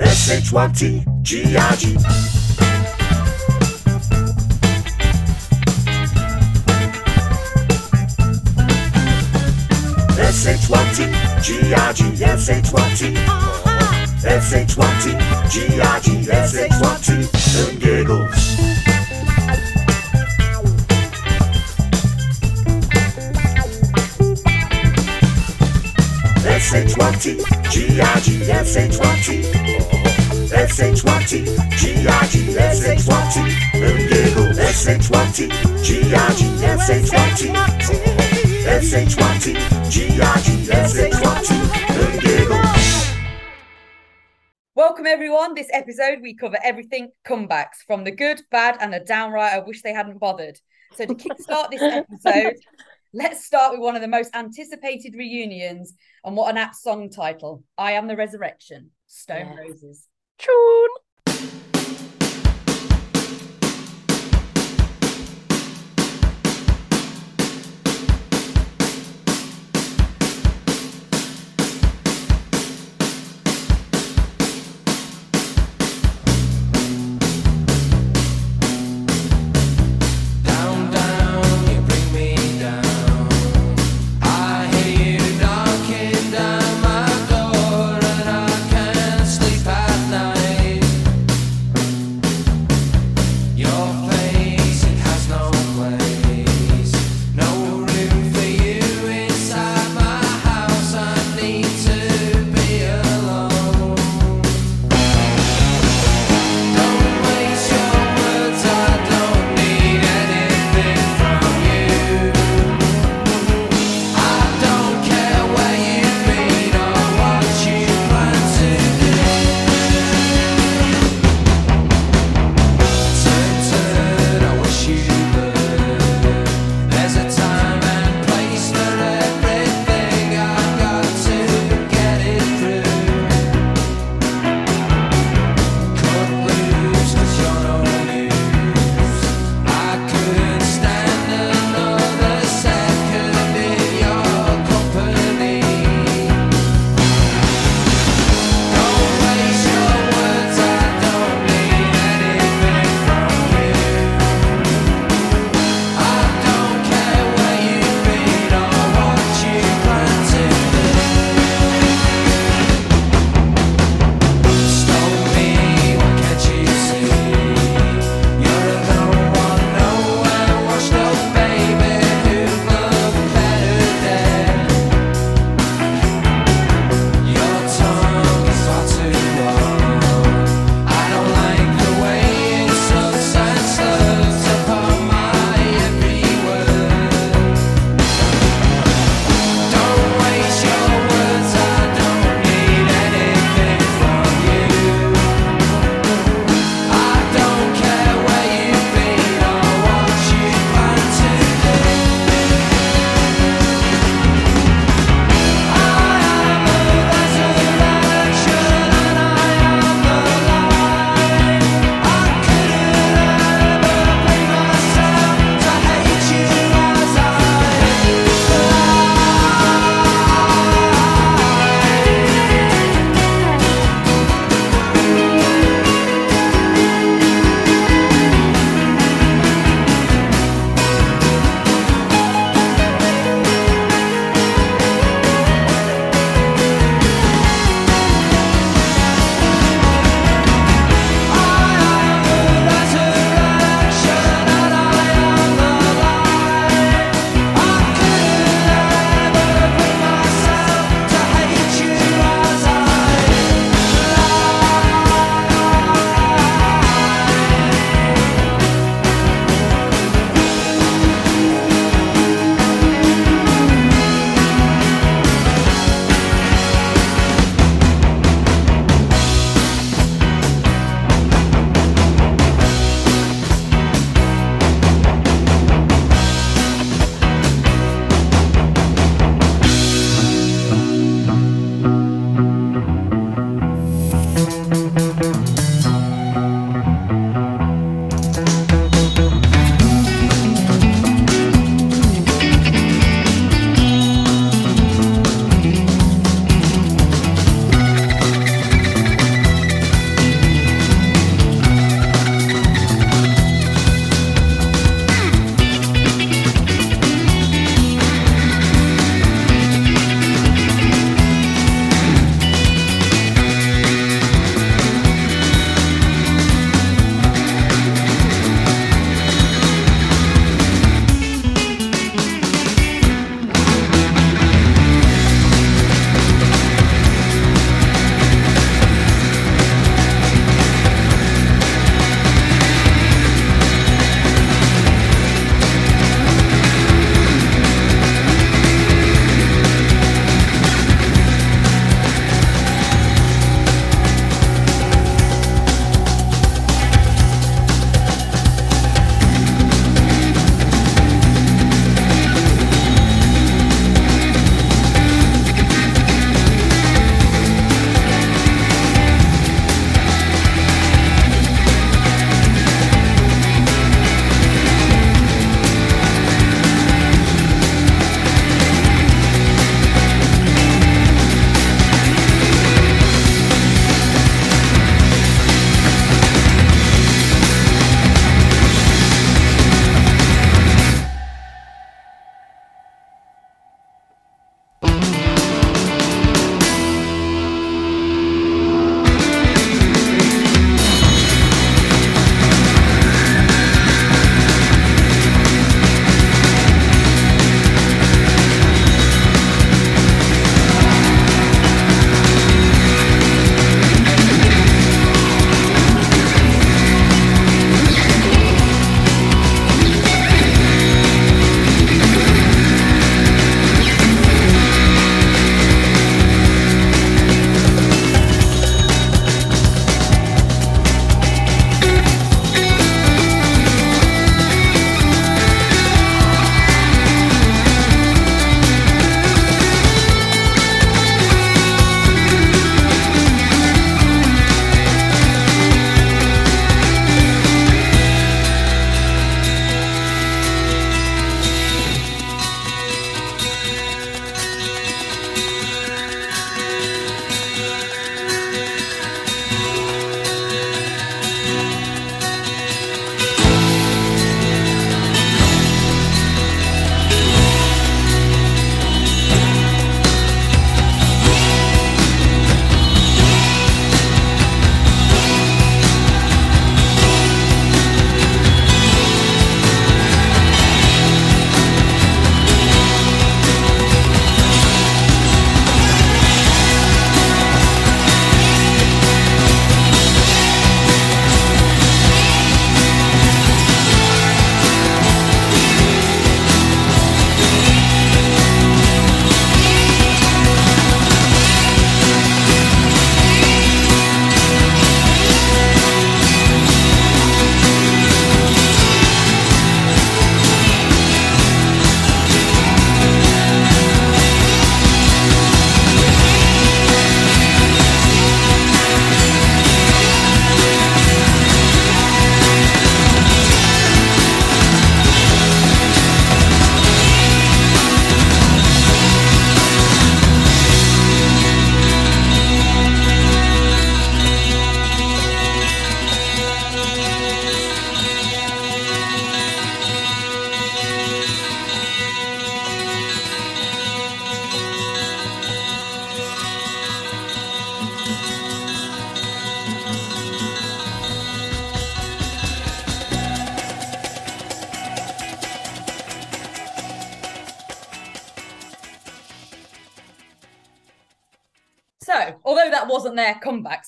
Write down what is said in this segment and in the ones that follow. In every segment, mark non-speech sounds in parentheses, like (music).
S-H-Y-T G-I-G S-H-Y-T G-I-G S-H-Y-T S-H-Y-T G-I-G S-H-Y-T and giggles. S-H-Y-T G-I-G S-H-Y-T S-H-Y-T G-I-G S-H-Y-T and giggles S-H-Y-T G-I-G S-H-Y-T S-H-Y-T G-I-G S-H-Y-T and giggles Welcome, everyone. This episode, we cover everything comebacks from the good, bad, and the downright I wish they hadn't bothered. So, to kickstart this episode, (laughs) let's start with one of the most anticipated reunions and what an apt song title I Am the Resurrection, Stone Yes. Roses. Tune.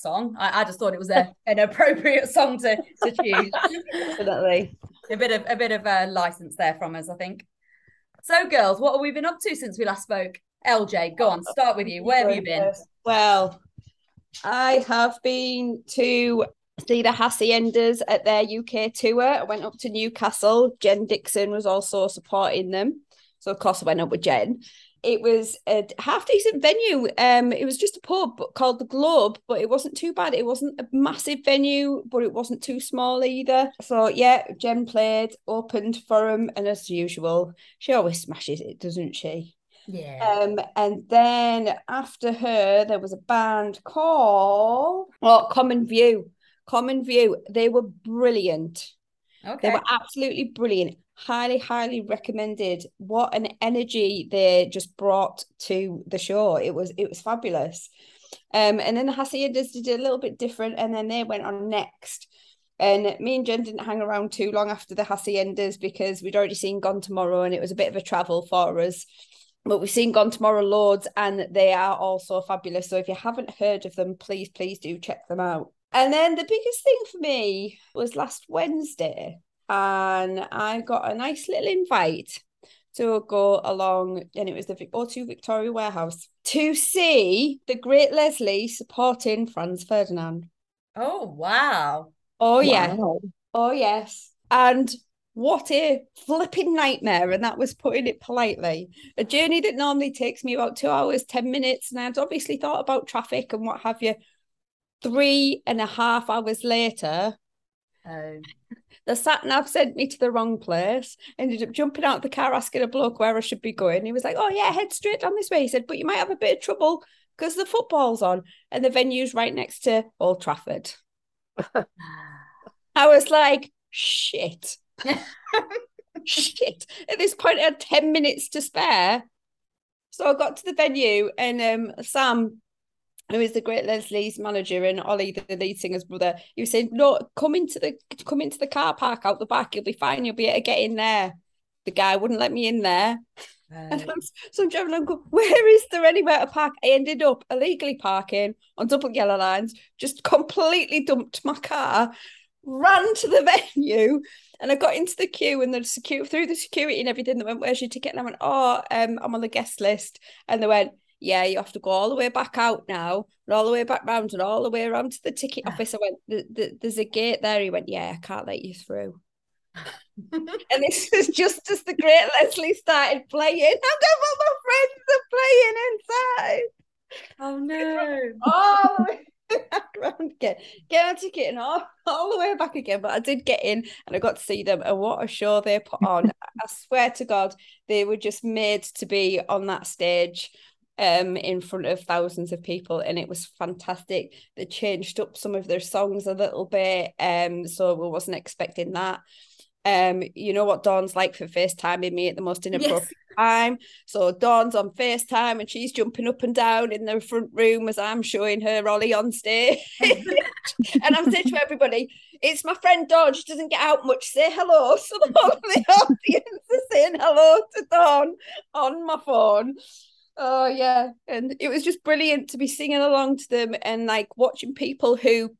Song, I, I just thought it was a, (laughs) an appropriate song to, to choose. Definitely. a bit of a bit of a license there from us, I think. So, girls, what have we been up to since we last spoke? LJ, go on, start with you. Where have you been? Well, I have been to see the Haciendas at their UK tour. I went up to Newcastle. Jen Dixon was also supporting them. So of course I went up with Jen. It was a half decent venue. Um, it was just a pub called the Globe, but it wasn't too bad. It wasn't a massive venue, but it wasn't too small either. So yeah, Jen played, opened for him, and as usual, she always smashes it, doesn't she? Yeah. Um, and then after her, there was a band called oh, Common View. Common View. They were brilliant. okay. They were absolutely brilliant. Highly, highly recommended. What an energy they just brought to the show. It was it was fabulous. Um, and then the Haciendas did a little bit different, and then they went on next. And me and Jen didn't hang around too long after the Haciendas because we'd already seen Gone Tomorrow, and it was a bit of a travel for us. But we've seen Gone Tomorrow loads, and they are also fabulous. So if you haven't heard of them, please, please do check them out. And then the biggest thing for me was last Wednesday, and I got a nice little invite to go along, and it was the Vic- O2 Victoria Warehouse to see the Great Leslie supporting Franz Ferdinand. oh wow. Oh, yeah. Wow. Oh, yes. And what a flipping nightmare. And that was putting it politely. A journey that normally takes me about two hours, 10 minutes. And I'd obviously thought about traffic and what have you. Three and a half hours later, Oh. The sat nav sent me to the wrong place. Ended up jumping out of the car, asking a bloke where I should be going. He was like, "Oh yeah, head straight down this way." He said, "But you might have a bit of trouble because the football's on and the venue's right next to Old Trafford." (laughs) I was like, "Shit, (laughs) shit!" At this point, I had ten minutes to spare, so I got to the venue and um, Sam. Who is the Great Leslie's manager and Ollie, the lead singer's brother? He was saying, "No, come into the come into the car park out the back. You'll be fine. You'll be able to get in there." The guy wouldn't let me in there. (laughs) And Oh. I'm, so I'm driving along, go, where is there anywhere to park? I ended up illegally parking on double yellow lines, just completely dumped my car, ran to the (laughs) venue, and I got into the queue and the security through the security and everything. They went, Where's your ticket? And I went, Oh, um, I'm on the guest list. And they went, Yeah, you have to go all the way back out now, and all the way back round and all the way around to the ticket ah. office. I went, "Th- th- There's a gate there. He went, Yeah, I can't let you through. (laughs) And this was just as the great Leslie started playing. I've got all my friends are playing inside. oh no. (laughs) All the way back around again. Get our ticket and all, all the way back again. But I did get in and I got to see them. And what a show they put on. (laughs) I swear to God, they were just made to be on that stage um in front of thousands of people and it was fantastic they changed up some of their songs a little bit um so we wasn't expecting that um, you know what Dawn's like for FaceTiming me at the most inappropriate time. So Dawn's on FaceTime and she's jumping up and down in the front room as I'm showing her Ollie on stage. (laughs) and I'm saying to everybody, it's my friend Dawn. She doesn't get out much. Say hello. (laughs) So the whole of the audience is saying hello to Dawn on my phone. Oh yeah. And it was just brilliant to be singing along to them and like watching people who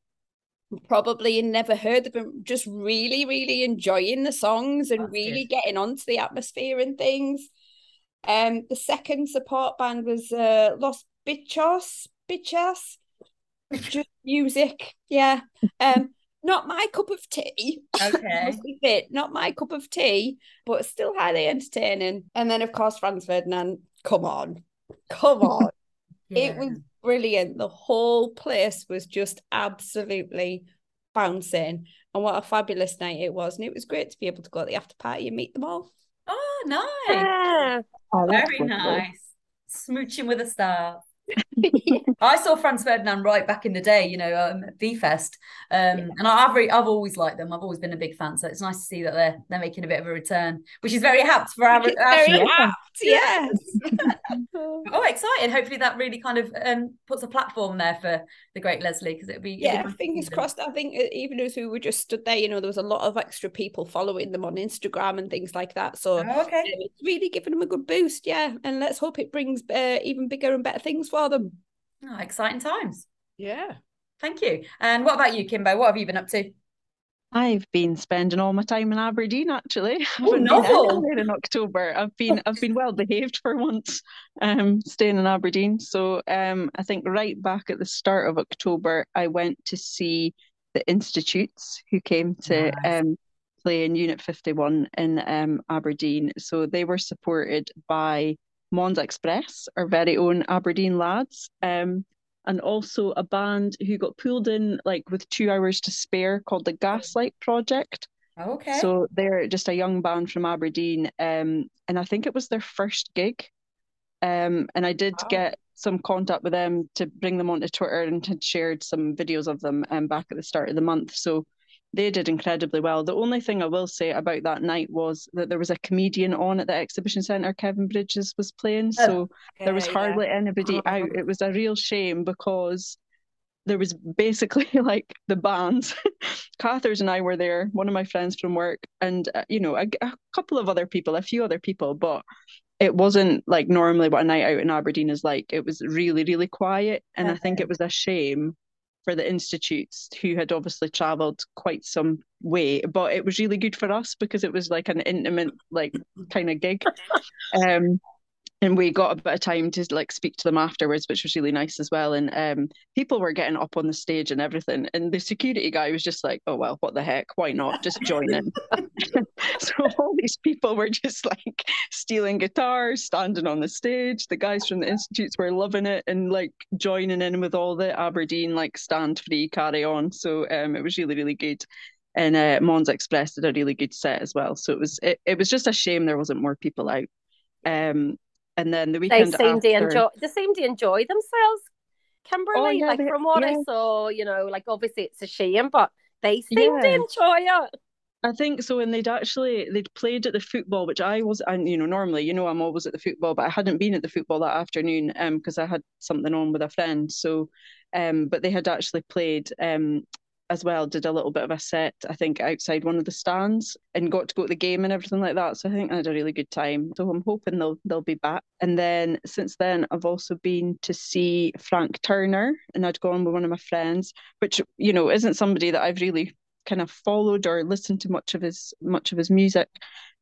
probably never heard of them just really really enjoying the songs and That's really good. getting onto the atmosphere and things. Um the second support band was uh Los Bitchos bichas just (laughs) music yeah. Um not my cup of tea. (laughs) Okay. not my cup of tea but still highly entertaining. And then of course franz ferdinand come on come on (laughs) it was brilliant. The whole place was just absolutely bouncing. And what a fabulous night it was. And it was great to be able to go to the after party and meet them all. Oh, nice. Yeah. Oh, Very wonderful. nice. Smooching with a star. I saw Franz Ferdinand right back in the day, you know, um, at V-Fest. Um, and I- I've re- I've always liked them. I've always been a big fan. So it's nice to see that they're they're making a bit of a return, which is very apt for our, It's our very show. apt, (laughs) yes. (laughs) Oh, excited. Hopefully that really kind of um, puts a platform there for the great Leslie because it'd be yeah, fingers crossed. I think uh, even as we were just stood there, you know, there was a lot of extra people following them on Instagram and things like that. So Oh, okay. it's really giving them a good boost. Yeah. And let's hope it brings uh, even bigger and better things for them. Oh, exciting times. Yeah. Thank you. And what about you, Kimbo? What have you been up to? I've been spending all my time in Aberdeen actually. (laughs) I Oh, haven't novel. in October. I've been I've been well behaved for once, um, staying in Aberdeen. So um, I think right back at the start of October, I went to see the Institutes who came to Nice. um, play in Unit 51 in um, Aberdeen. So they were supported by Mons Express, our very own Aberdeen lads. Um, and also a band who got pulled in like with two hours to spare called the Gaslight Project. Okay. So they're just a young band from Aberdeen, um, and I think it was their first gig. Um, and I did Wow. get some contact with them to bring them onto Twitter and had shared some videos of them um, back at the start of the month. So they did incredibly well. The only thing I will say about that night was that there was a comedian on at the exhibition centre. Kevin Bridges was playing, Oh, so there was Okay, yeah. hardly anybody Oh. out. It was a real shame because there was basically (laughs) like the bands. (laughs) Cathers and I were there, one of my friends from work, and uh, you know, a, a couple of other people, a few other people, but it wasn't like normally what a night out in Aberdeen is like. It was really, really quiet. And I think it was a shame for the institutes who had obviously travelled quite some way, but it was really good for us because it was like an intimate, like kind of gig. Um, and we got a bit of time to like speak to them afterwards, which was really nice as well. And um, people were getting up on the stage and everything, and the security guy was just like, "Oh well, what the heck? Why not? Just join in." (laughs) so all these people were just like stealing guitars, standing on the stage. The guys from the institutes were loving it and like joining in with all the Aberdeen like stand free, carry on. So um, it was really really good. And uh, Mons Express did a really good set as well. So it was it, it was just a shame there wasn't more people out. Um, and then the weekend They seem to enjoy. They seem to enjoy themselves, Kimberly. Oh, yeah, like they- from what I saw, you know, like obviously it's a shame, but they seem to enjoy it. I think so, and they'd actually they'd played at the football, which I was, and you know, normally, you know, I'm always at the football, but I hadn't been at the football that afternoon, um, because I had something on with a friend. So, um, but they had actually played, um, as well, did a little bit of a set, I think, outside one of the stands, and got to go to the game and everything like that. So I think I had a really good time. So I'm hoping they'll they'll be back. And then since then, I've also been to see Frank Turner, and I'd gone with one of my friends, which you know isn't somebody that I've really kind of followed or listened to much of his much of his music,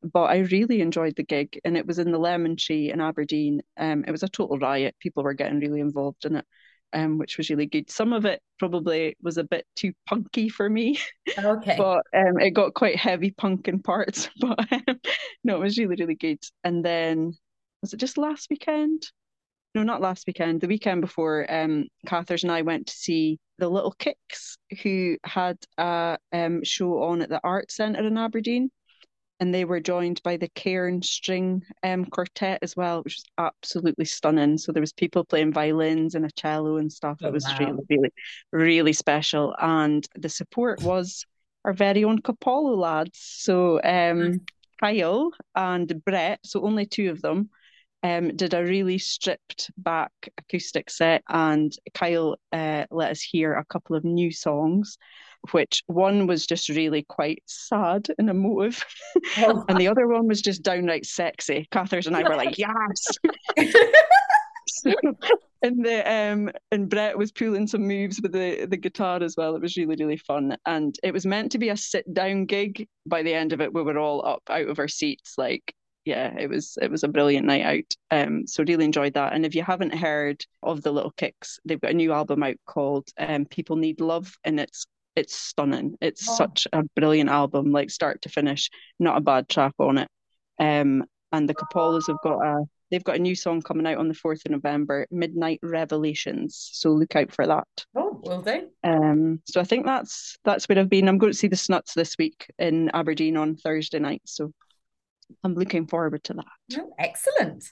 but I really enjoyed the gig, and it was in the Lemon Tree in Aberdeen. Um, it was a total riot. People were getting really involved in it, um, which was really good. Some of it probably was a bit too punky for me, Okay. but um, it got quite heavy punk in parts. (laughs) But um, no, it was really really good. And then was it just last weekend? No, not last weekend. The weekend before, um, Cathers and I went to see the Little Kicks, who had a um, show on at the Art Centre in Aberdeen, and they were joined by the Cairn String um, Quartet as well, which was absolutely stunning. So there was people playing violins and a cello and stuff. Oh, it was wow. really, really, really special, and the support was our very own Capallo lads. So um, Kyle and Brett, so only two of them um, did a really stripped back acoustic set, and Kyle uh, let us hear a couple of new songs, which one was just really quite sad and emotive, Oh, (laughs) and the other one was just downright sexy. Cathers and I were like, yes. So, (laughs) (laughs) and the um and Brett was pulling some moves with the the guitar as well. It was really really fun, and it was meant to be a sit down gig. By the end of it, we were all up out of our seats, like yeah, it was it was a brilliant night out. Um, so really enjoyed that. And if you haven't heard of the Little Kicks, they've got a new album out called um People Need Love, and it's it's stunning. It's Oh. such a brilliant album, like start to finish. Not a bad track on it. Um, and the Capallas have got a they've got a new song coming out on the fourth of November, Midnight Revelations. So look out for that. oh, will do. Um, so I think that's that's where I've been. I'm going to see the Snuts this week in Aberdeen on Thursday night. So I'm looking forward to that. Oh, excellent.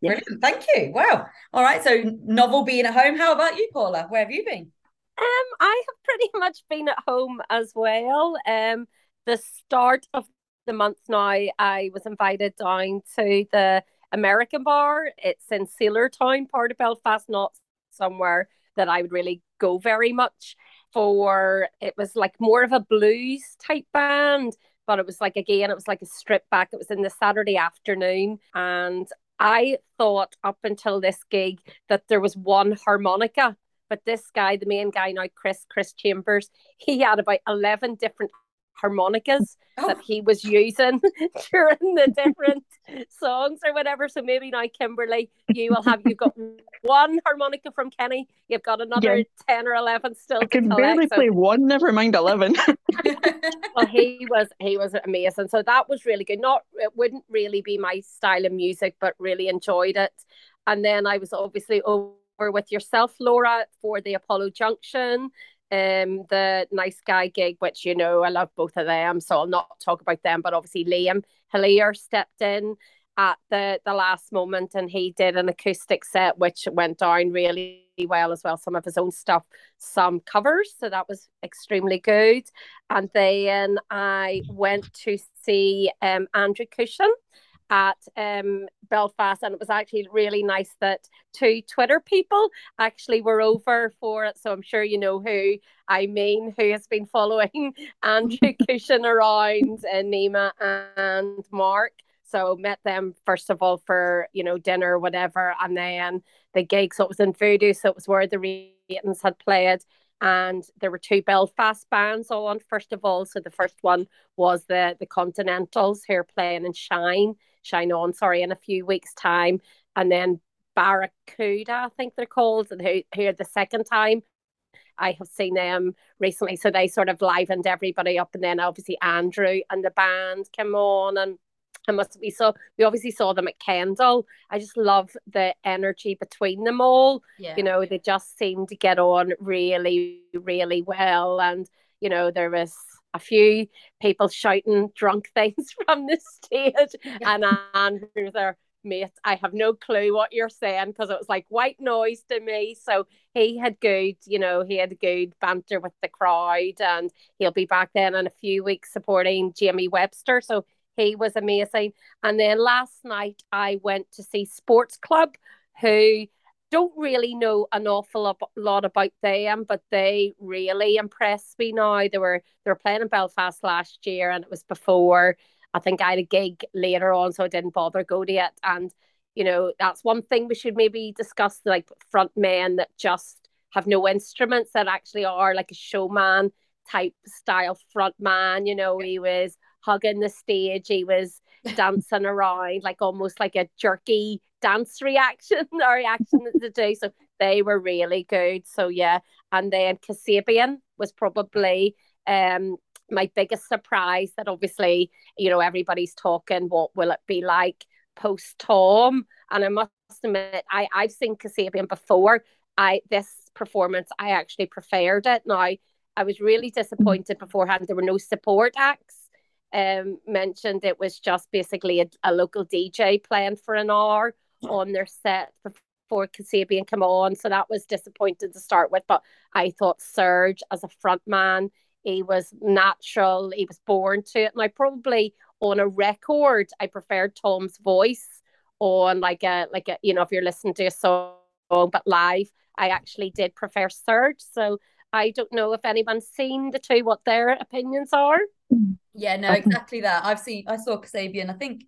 Yeah. Brilliant. Thank you. Wow. All right. So novel being at home. How about you, Paula? Where have you been? Um, I have pretty (laughs) much been at home as well. Um, the start of the month now, I was invited down to the American bar. It's in Sailortown, part of Belfast, not somewhere that I would really go very much for. It was like more of a blues type band, but it was like again, it was like a strip back. It was in the Saturday afternoon, and I thought up until this gig that there was one harmonica but this guy, the main guy now, Chris Chris Chambers, he had about eleven different harmonicas Oh. that he was using (laughs) during the different (laughs) songs or whatever. So maybe now, Kimberly, you will have you've got (laughs) one harmonica from Kenny, you've got another Yeah. ten or eleven still I can collect. barely So- play one, never mind 11. well he was he was amazing so that was really good not it wouldn't really be my style of music but really enjoyed it and then i was obviously over with yourself laura for the apollo junction. Um the nice guy gig which you know i love both of them so i'll not talk about them but obviously liam hillier stepped in at the the last moment and he did an acoustic set which went down really well as well. Some of his own stuff some covers so that was extremely good. And then I went to see um, Andrew Cushin at um, Belfast, and it was actually really nice that two Twitter people actually were over for it. So I'm sure you know who I mean, who has been following (laughs) Andrew (laughs) Cushin around, uh, Nima and Mark. So met them first of all for you know dinner, or whatever, and then the gig. So it was in Voodoo, so it was where the Ratings had played and there were two Belfast bands on first of all. So the first one was the the Continentals who are playing in Shine, Shine On, sorry, in a few weeks' time, and then Barracuda, I think they're called, and who who are the second time. I have seen them recently, so they sort of livened everybody up, and then obviously Andrew and the band came on, and and must we saw we obviously saw them at Kendal. I just love the energy between them all yeah. you know they just seemed to get on really really well and you know there was a few people shouting drunk (laughs) things from the stage and Andrew there mate I have no clue what you're saying because it was like white noise to me. So he had good you know he had good banter with the crowd and he'll be back then in a few weeks supporting Jamie Webster so he was amazing. And then last night I went to see Sports Club who don't really know an awful lot about them, but they really impressed me now. They were they were playing in Belfast last year and it was before I think I had a gig later on, so I didn't bother go to it. And you know, that's one thing we should maybe discuss like front men that just have no instruments that actually are like a showman type style front man. You know, he was hugging the stage, he was (laughs) dancing around like almost like a jerky dance reaction (laughs) or reaction to do. So they were really good. So yeah. And then Kasabian was probably um my biggest surprise that obviously, you know, everybody's talking what will it be like post Tom. And I must admit, I, I've seen Kasabian before. I this performance I actually preferred it. Now I was really disappointed beforehand. There were no support acts um, mentioned it was just basically a, a, local DJ playing for an hour on their set before Kasabian come on. So that was disappointing to start with. But I thought Serge as a front man, he was natural, he was born to it. And I probably on a record, I preferred Tom's voice on like a like a you know, if you're listening to a song, but live, I actually did prefer Serge. So I don't know if anyone's seen the two, what their opinions are. Yeah, no, exactly that. I've seen, I saw Kasabian, I think,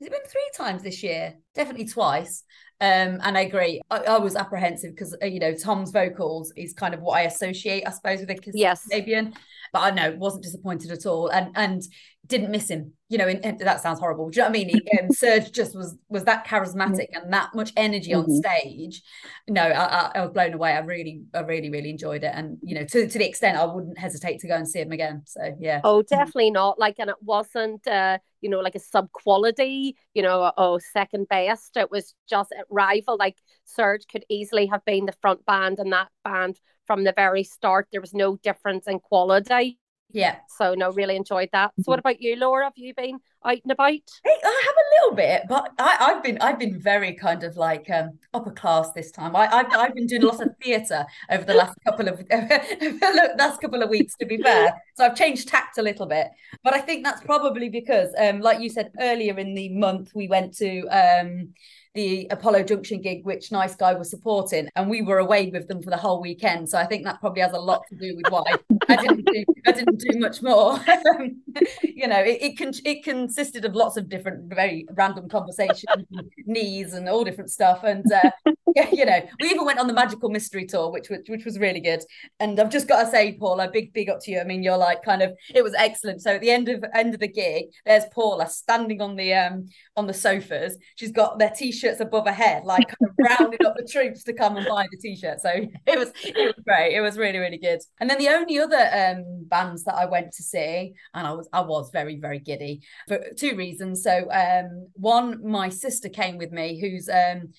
has it been three times this year? Definitely twice. Um, and I agree. I, I was apprehensive because, uh, you know, Tom's vocals is kind of what I associate, I suppose, with a yes. Kasabian. But I know, wasn't disappointed at all and and didn't miss him. You know, and, and that sounds horrible. Do you know what I mean? He, um, (laughs) Serge just was was that charismatic and that much energy on Mhm. stage. No, I, I, I was blown away. I really, I really, really enjoyed it. And, you know, to, to the extent I wouldn't hesitate to go and see him again. So, yeah. Oh, definitely not. Like, and it wasn't, uh, you know, like a sub quality, you know, oh, second best. It was just a rival. Like, Serge could easily have been the front band and that band from the very start. There was no difference in quality. Yeah. So, no, really enjoyed that. So, what about you, Laura? Have you been out and about? Hey, I have a little bit, but I, I've been I've been very kind of like um, upper class this time. I, I've I've been doing a lot of theatre over the last couple of (laughs) last couple of weeks, to be fair. So I've changed tact a little bit, but I think that's probably because, um, like you said earlier in the month, we went to um, the Apollo Junction gig, which Nice Guy was supporting, and we were away with them for the whole weekend. So I think that probably has a lot to do with why I didn't do I didn't do much more. (laughs) you know, it, it it consisted of lots of different very random conversations, knees and all different stuff. And uh, yeah, you know, we even went on the magical mystery tour, which was which was really good. And I've just got to say, Paula, big big up to you. I mean, you're like kind of it was excellent. So at the end of end of the gig, there's Paula standing on the um on the sofas. She's got their t-shirts above her head, like rounding up the troops to come and buy the t-shirt. So (laughs) it was it was great. It was really really good. And then the only other um bands that I went to see, and I was I was very very giddy for two reasons. So um one, my sister came with me, who's um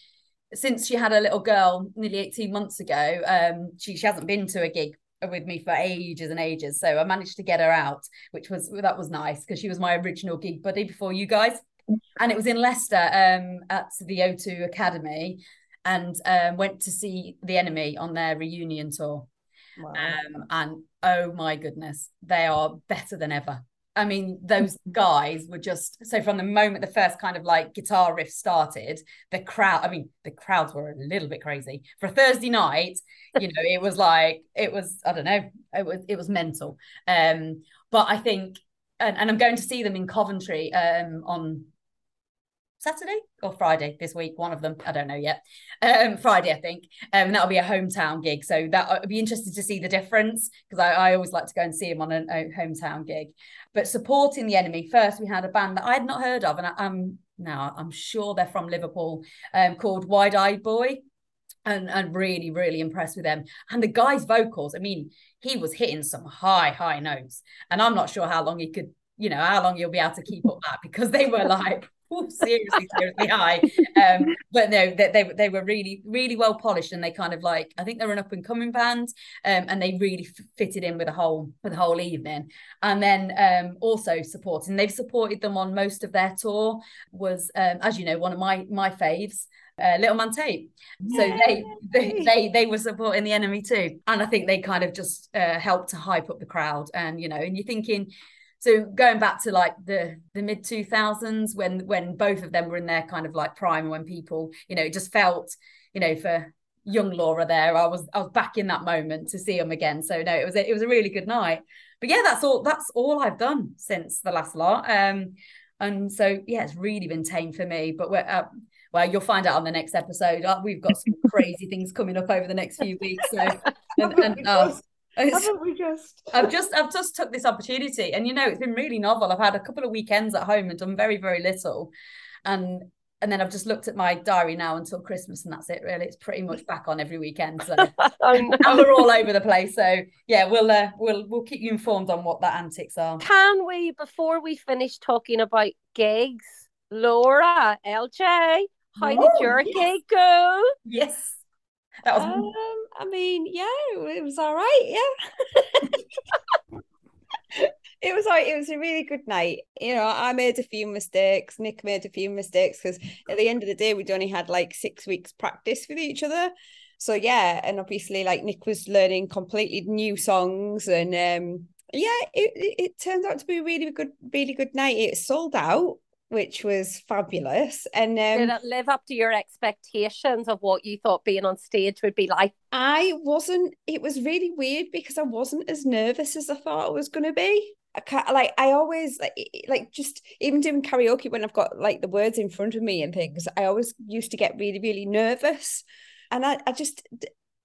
since she had a little girl nearly 18 months ago, um, she, she hasn't been to a gig with me for ages and ages. So I managed to get her out, which was that was nice because she was my original gig buddy before you guys. And it was in Leicester um, at the O2 Academy and um, went to see the enemy on their reunion tour. Wow. Um, and oh my goodness, they are better than ever. I mean, those (laughs) guys were just so from the moment the first kind of like guitar riff started, the crowd, I mean, the crowds were a little bit crazy. For a Thursday night, you know, it was like it was, I don't know, it was it was mental. Um, but I think and, and I'm going to see them in Coventry um on Saturday or Friday this week, one of them. I don't know yet. Um, Friday, I think. Um, and that'll be a hometown gig. So that I'd be interested to see the difference because I, I always like to go and see him on a, a hometown gig. But supporting the enemy, first we had a band that I had not heard of, and I, I'm now I'm sure they're from Liverpool, um, called Wide Eyed Boy. And, and really, really impressed with them. And the guy's vocals, I mean, he was hitting some high, high notes. And I'm not sure how long he could, you know, how long you'll be able to keep up that because they were like, (laughs) seriously, seriously high. Um, but no, they, they they were really, really well polished, and they kind of like I think they're an up and coming band, um, and they really f- fitted in with the whole with the whole evening. And then um, also supporting, they've supported them on most of their tour. Was um, as you know, one of my my faves. Uh, Little Man Tate, so they, they they they were supporting the enemy too, and I think they kind of just uh, helped to hype up the crowd. And you know, and you're thinking, so going back to like the the mid 2000s when when both of them were in their kind of like prime when people you know it just felt you know for young Laura there I was I was back in that moment to see them again. So no it was a, it was a really good night. But yeah that's all that's all I've done since the last lot. Um and so yeah it's really been tame for me. But we're uh, well, you'll find out on the next episode. Uh, We've got some (laughs) crazy things coming up over the next few weeks. So, and, and, uh, Haven't we just? I've just I've just took this opportunity, and you know, it's been really novel. I've had a couple of weekends at home and done very very little, and and then I've just looked at my diary now until Christmas, and that's it. Really, it's pretty much back on every weekend. So (laughs) (laughs) and we're all over the place. So yeah, we'll uh, we'll we'll keep you informed on what that antics are. Can we, before we finish talking about gigs, Laura, LJ, how did Oh, your yes. gig go? Yes, that was Um, I mean, yeah, it was all right. Yeah. (laughs) It was like it was a really good night. You know, I made a few mistakes. Nick made a few mistakes because at the end of the day, we'd only had like six weeks practice with each other. So yeah, and obviously, like Nick was learning completely new songs, and um, yeah, it, it it turned out to be a really good, really good night. It sold out, which was fabulous, and Did um, it live up to your expectations of what you thought being on stage would be like? I wasn't. It was really weird because I wasn't as nervous as I thought I was going to be. I can't, like I always like like just even doing karaoke when I've got like the words in front of me and things. I always used to get really really nervous, and I I just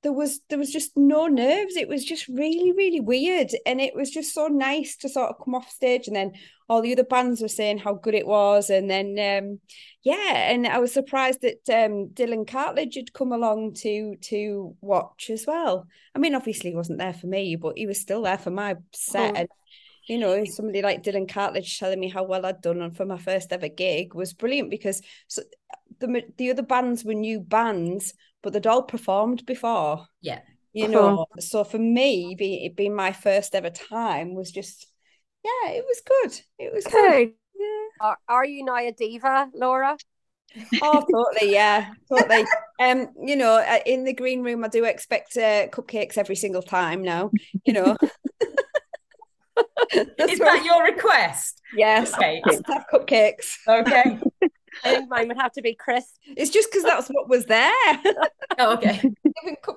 there was there was just no nerves. It was just really really weird, and it was just so nice to sort of come off stage and then all the other bands were saying how good it was, and then um yeah, and I was surprised that um, Dylan Cartlidge had come along to to watch as well. I mean, obviously he wasn't there for me, but he was still there for my set. Mm. And you know, somebody like Dylan Cartlidge telling me how well I'd done for my first ever gig was brilliant because so, the the other bands were new bands, but they'd all performed before. Yeah. You Uh-huh. know, so for me, be, it being my first ever time was just, yeah, it was good. It was good. Good. Yeah. Are, are you now a diva, Laura? (laughs) Oh, totally, yeah, totally. Um, you know, uh, in the green room, I do expect uh, cupcakes every single time now. You know, (laughs) (laughs) That's is what- that your request? yes, Okay. let's have cupcakes. Okay. I mine would have to be crisp. It's just because that's what was there. (laughs) Oh, okay.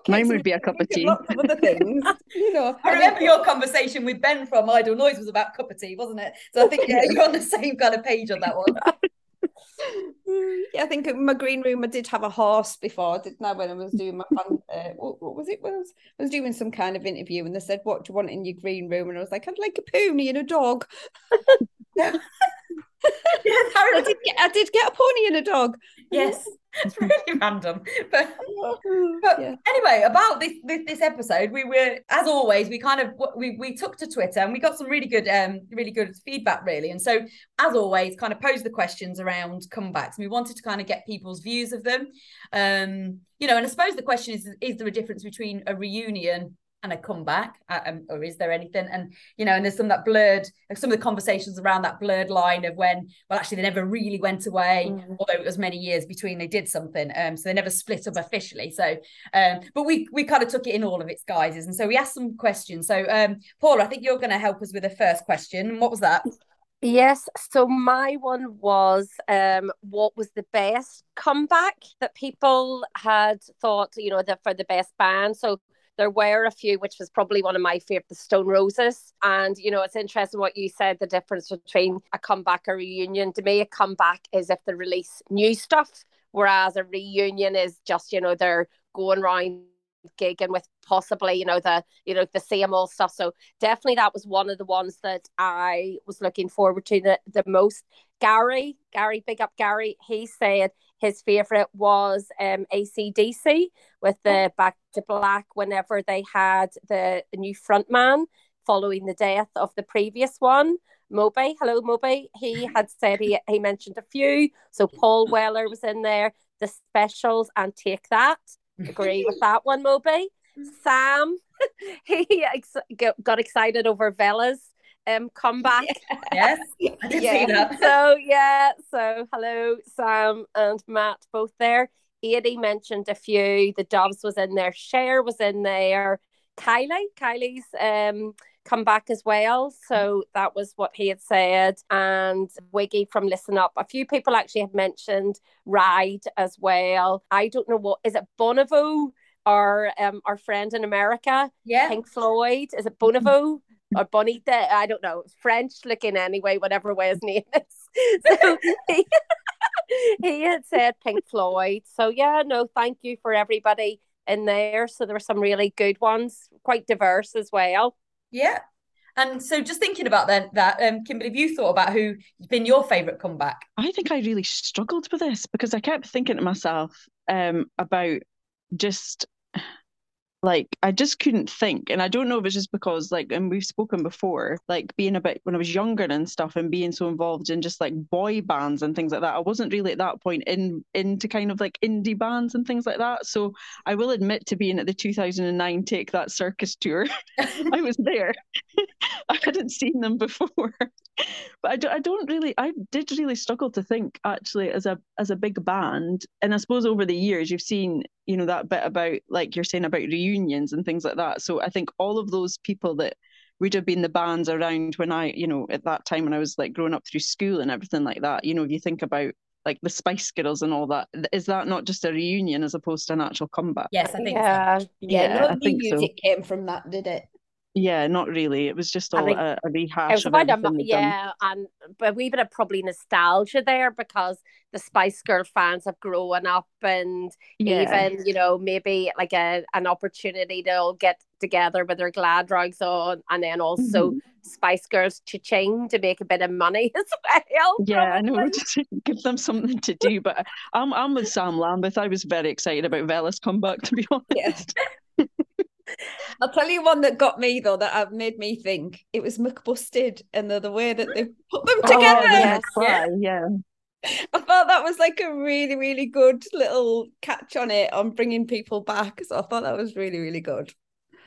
Mine would be a cup of tea. Lots of other things, you know. (laughs) I remember your conversation with Ben from Idle Noise was about cup of tea, wasn't it? So I think yeah, you're on the same kind of page on that one. (laughs) Yeah, I think in my green room I did have a horse before, didn't I? When I was doing my fan, uh, what, what was it? When I was, I was doing some kind of interview, and they said, "What do you want in your green room?" And I was like, "I'd like a pony and a dog." (laughs) I did get, I did get a pony and a dog. yes, it's really random. But But Yeah. anyway, about this, this this episode, we were as always, we kind of we we took to Twitter and we got some really good um really good feedback really. And so as always, kind of posed the questions around comebacks. We wanted to kind of get people's views of them. Um, you know, and I suppose the question is is there a difference between a reunion and a comeback uh, um, or is there anything? And you know and there's some that blurred some of the conversations around that blurred line of when well actually they never really went away Mm. although it was many years between they did something um so they never split up officially. So um but we we kind of took it in all of its guises and so we asked some questions. So um paula i think you're going to help us with the first question. What was that? Yes, so my one was um what was the best comeback that people had thought, you know, that for the best band. So there were a few, which was probably one of my favorite, the Stone Roses. And you know, it's interesting what you said, the difference between a comeback or a reunion. To me, a comeback is if they release new stuff, whereas a reunion is just, you know, they're going around gigging with possibly, you know, the you know, the same old stuff. So definitely that was one of the ones that I was looking forward to the, the most. Gary, Gary, big up Gary, he said his favourite was um ACDC with the Back to Black whenever they had the new frontman following the death of the previous one. Moby, hello Moby. He (laughs) had said he he mentioned a few. So Paul (laughs) Weller was in there, the specials and take that. Agree with (laughs) that one, Moby. Sam, he ex- got- got excited over Vella's um comeback. (laughs) yes i did Yeah. see that (laughs) So yeah, so hello Sam and Matt both there. Eddie mentioned a few. The Doves was in there. Cher was in there. Kylie, Kylie's um come back as well. So that was what he had said. And Wiggy from Listen Up. A few people actually had mentioned Ride as well. I don't know what is it Bonneville or um our friend in America, yeah Pink Floyd. Is it Bonneville? Or Bonita, I don't know. French looking anyway, whatever way his name is. (laughs) So he, (laughs) he had said Pink Floyd. So yeah, no, thank you for everybody in there. So there were some really good ones, quite diverse as well. Yeah. And so just thinking about that, that um, Kimberly, have you thought about who's been your favourite comeback? I think I really struggled with this because I kept thinking to myself um, about just like I just couldn't think. And I don't know if it's just because like and we've spoken before, like being a bit when I was younger and stuff and being so involved in just like boy bands and things like that. I wasn't really at that point in into kind of like indie bands and things like that. So I will admit to being at the 2009 Take That Circus tour. (laughs) (laughs) I was there. (laughs) I hadn't seen them before. But I, do, I don't really I did really struggle to think actually as a as a big band. And I suppose over the years you've seen, you know, that bit about like you're saying about reunions and things like that. So I think all of those people that would have been the bands around when I, you know, at that time when I was like growing up through school and everything like that, you know, if you think about like the Spice Girls and all that, is that not just a reunion as opposed to an actual comeback? yes, I think so. Yeah. Yeah, Yeah, no I new think so. music came from that, did it? Yeah, not really. It was just all think a, a rehash of a, everything mo- they've done. yeah, and but we bit of probably nostalgia there because the Spice Girl fans have grown up and Yeah. even you know maybe like a an opportunity to all get together with their glad rags on and then also Mhm. Spice Girls cha-ching to make a bit of money (laughs) as well. Yeah, I know. (laughs) Just give them something to do. But I'm I'm with Sam Lambeth. I was very excited about Vella's comeback, to be (laughs) honest. Yeah. (laughs) I'll tell you one that got me though that have made me think it was McBusted and the, the way that they put them Oh, together. the yes, McFly, yeah. (laughs) I thought that was like a really, really good little catch on it on bringing people back. So I thought that was really, really good.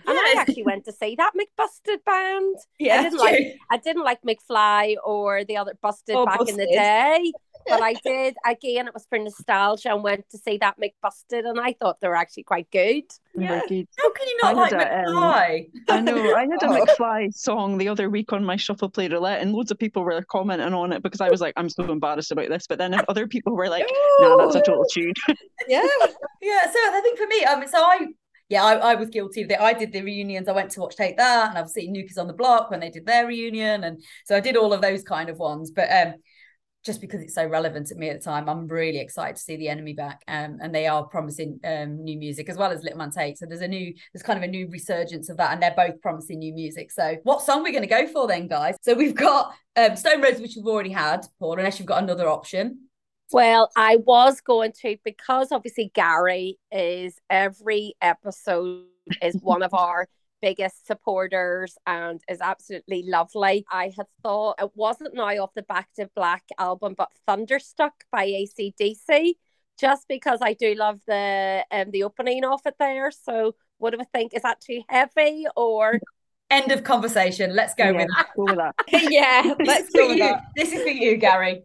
And I (laughs) actually went to see that McBusted band. I Yeah, didn't like I didn't like McFly or the other Busted Oh, back in the day, but I did again. It was for nostalgia and went to see that McBusted, and I thought they were actually quite good. Yeah. good. How can you not I like had a, um, McFly? I know. I had a (laughs) Oh. McFly song the other week on my shuffle play roulette, and loads of people were commenting on it because I was like, I'm so embarrassed about this. But then other people were like, Nah, that's a total tune. (laughs) yeah. Yeah, so I think for me, um, so I, yeah, I, I was guilty of that. I did the reunions. I went to watch Take That, and I've seen New Kids on the Block when they did their reunion, and so I did all of those kind of ones. But um, just because it's so relevant to me at the time, I'm really excited to see the enemy back. Um, and they are promising um, new music as well as Little Man Tate. So there's a new, there's kind of a new resurgence of that, and they're both promising new music. So what song we're we going to go for then, guys? So we've got um, Stone Roses, which we've already had, Paul, unless you've got another option. Well, I was going to because obviously Gary is every episode is one of our biggest supporters and is absolutely lovely. I had thought it wasn't now off the Back to Black album, but Thunderstruck by ACDC, just because I do love the um the opening of it there. So what do we think? Is that too heavy or End of conversation. Let's go Yeah, with that. go with that. (laughs) yeah, let's go with that. This is for you, Gary.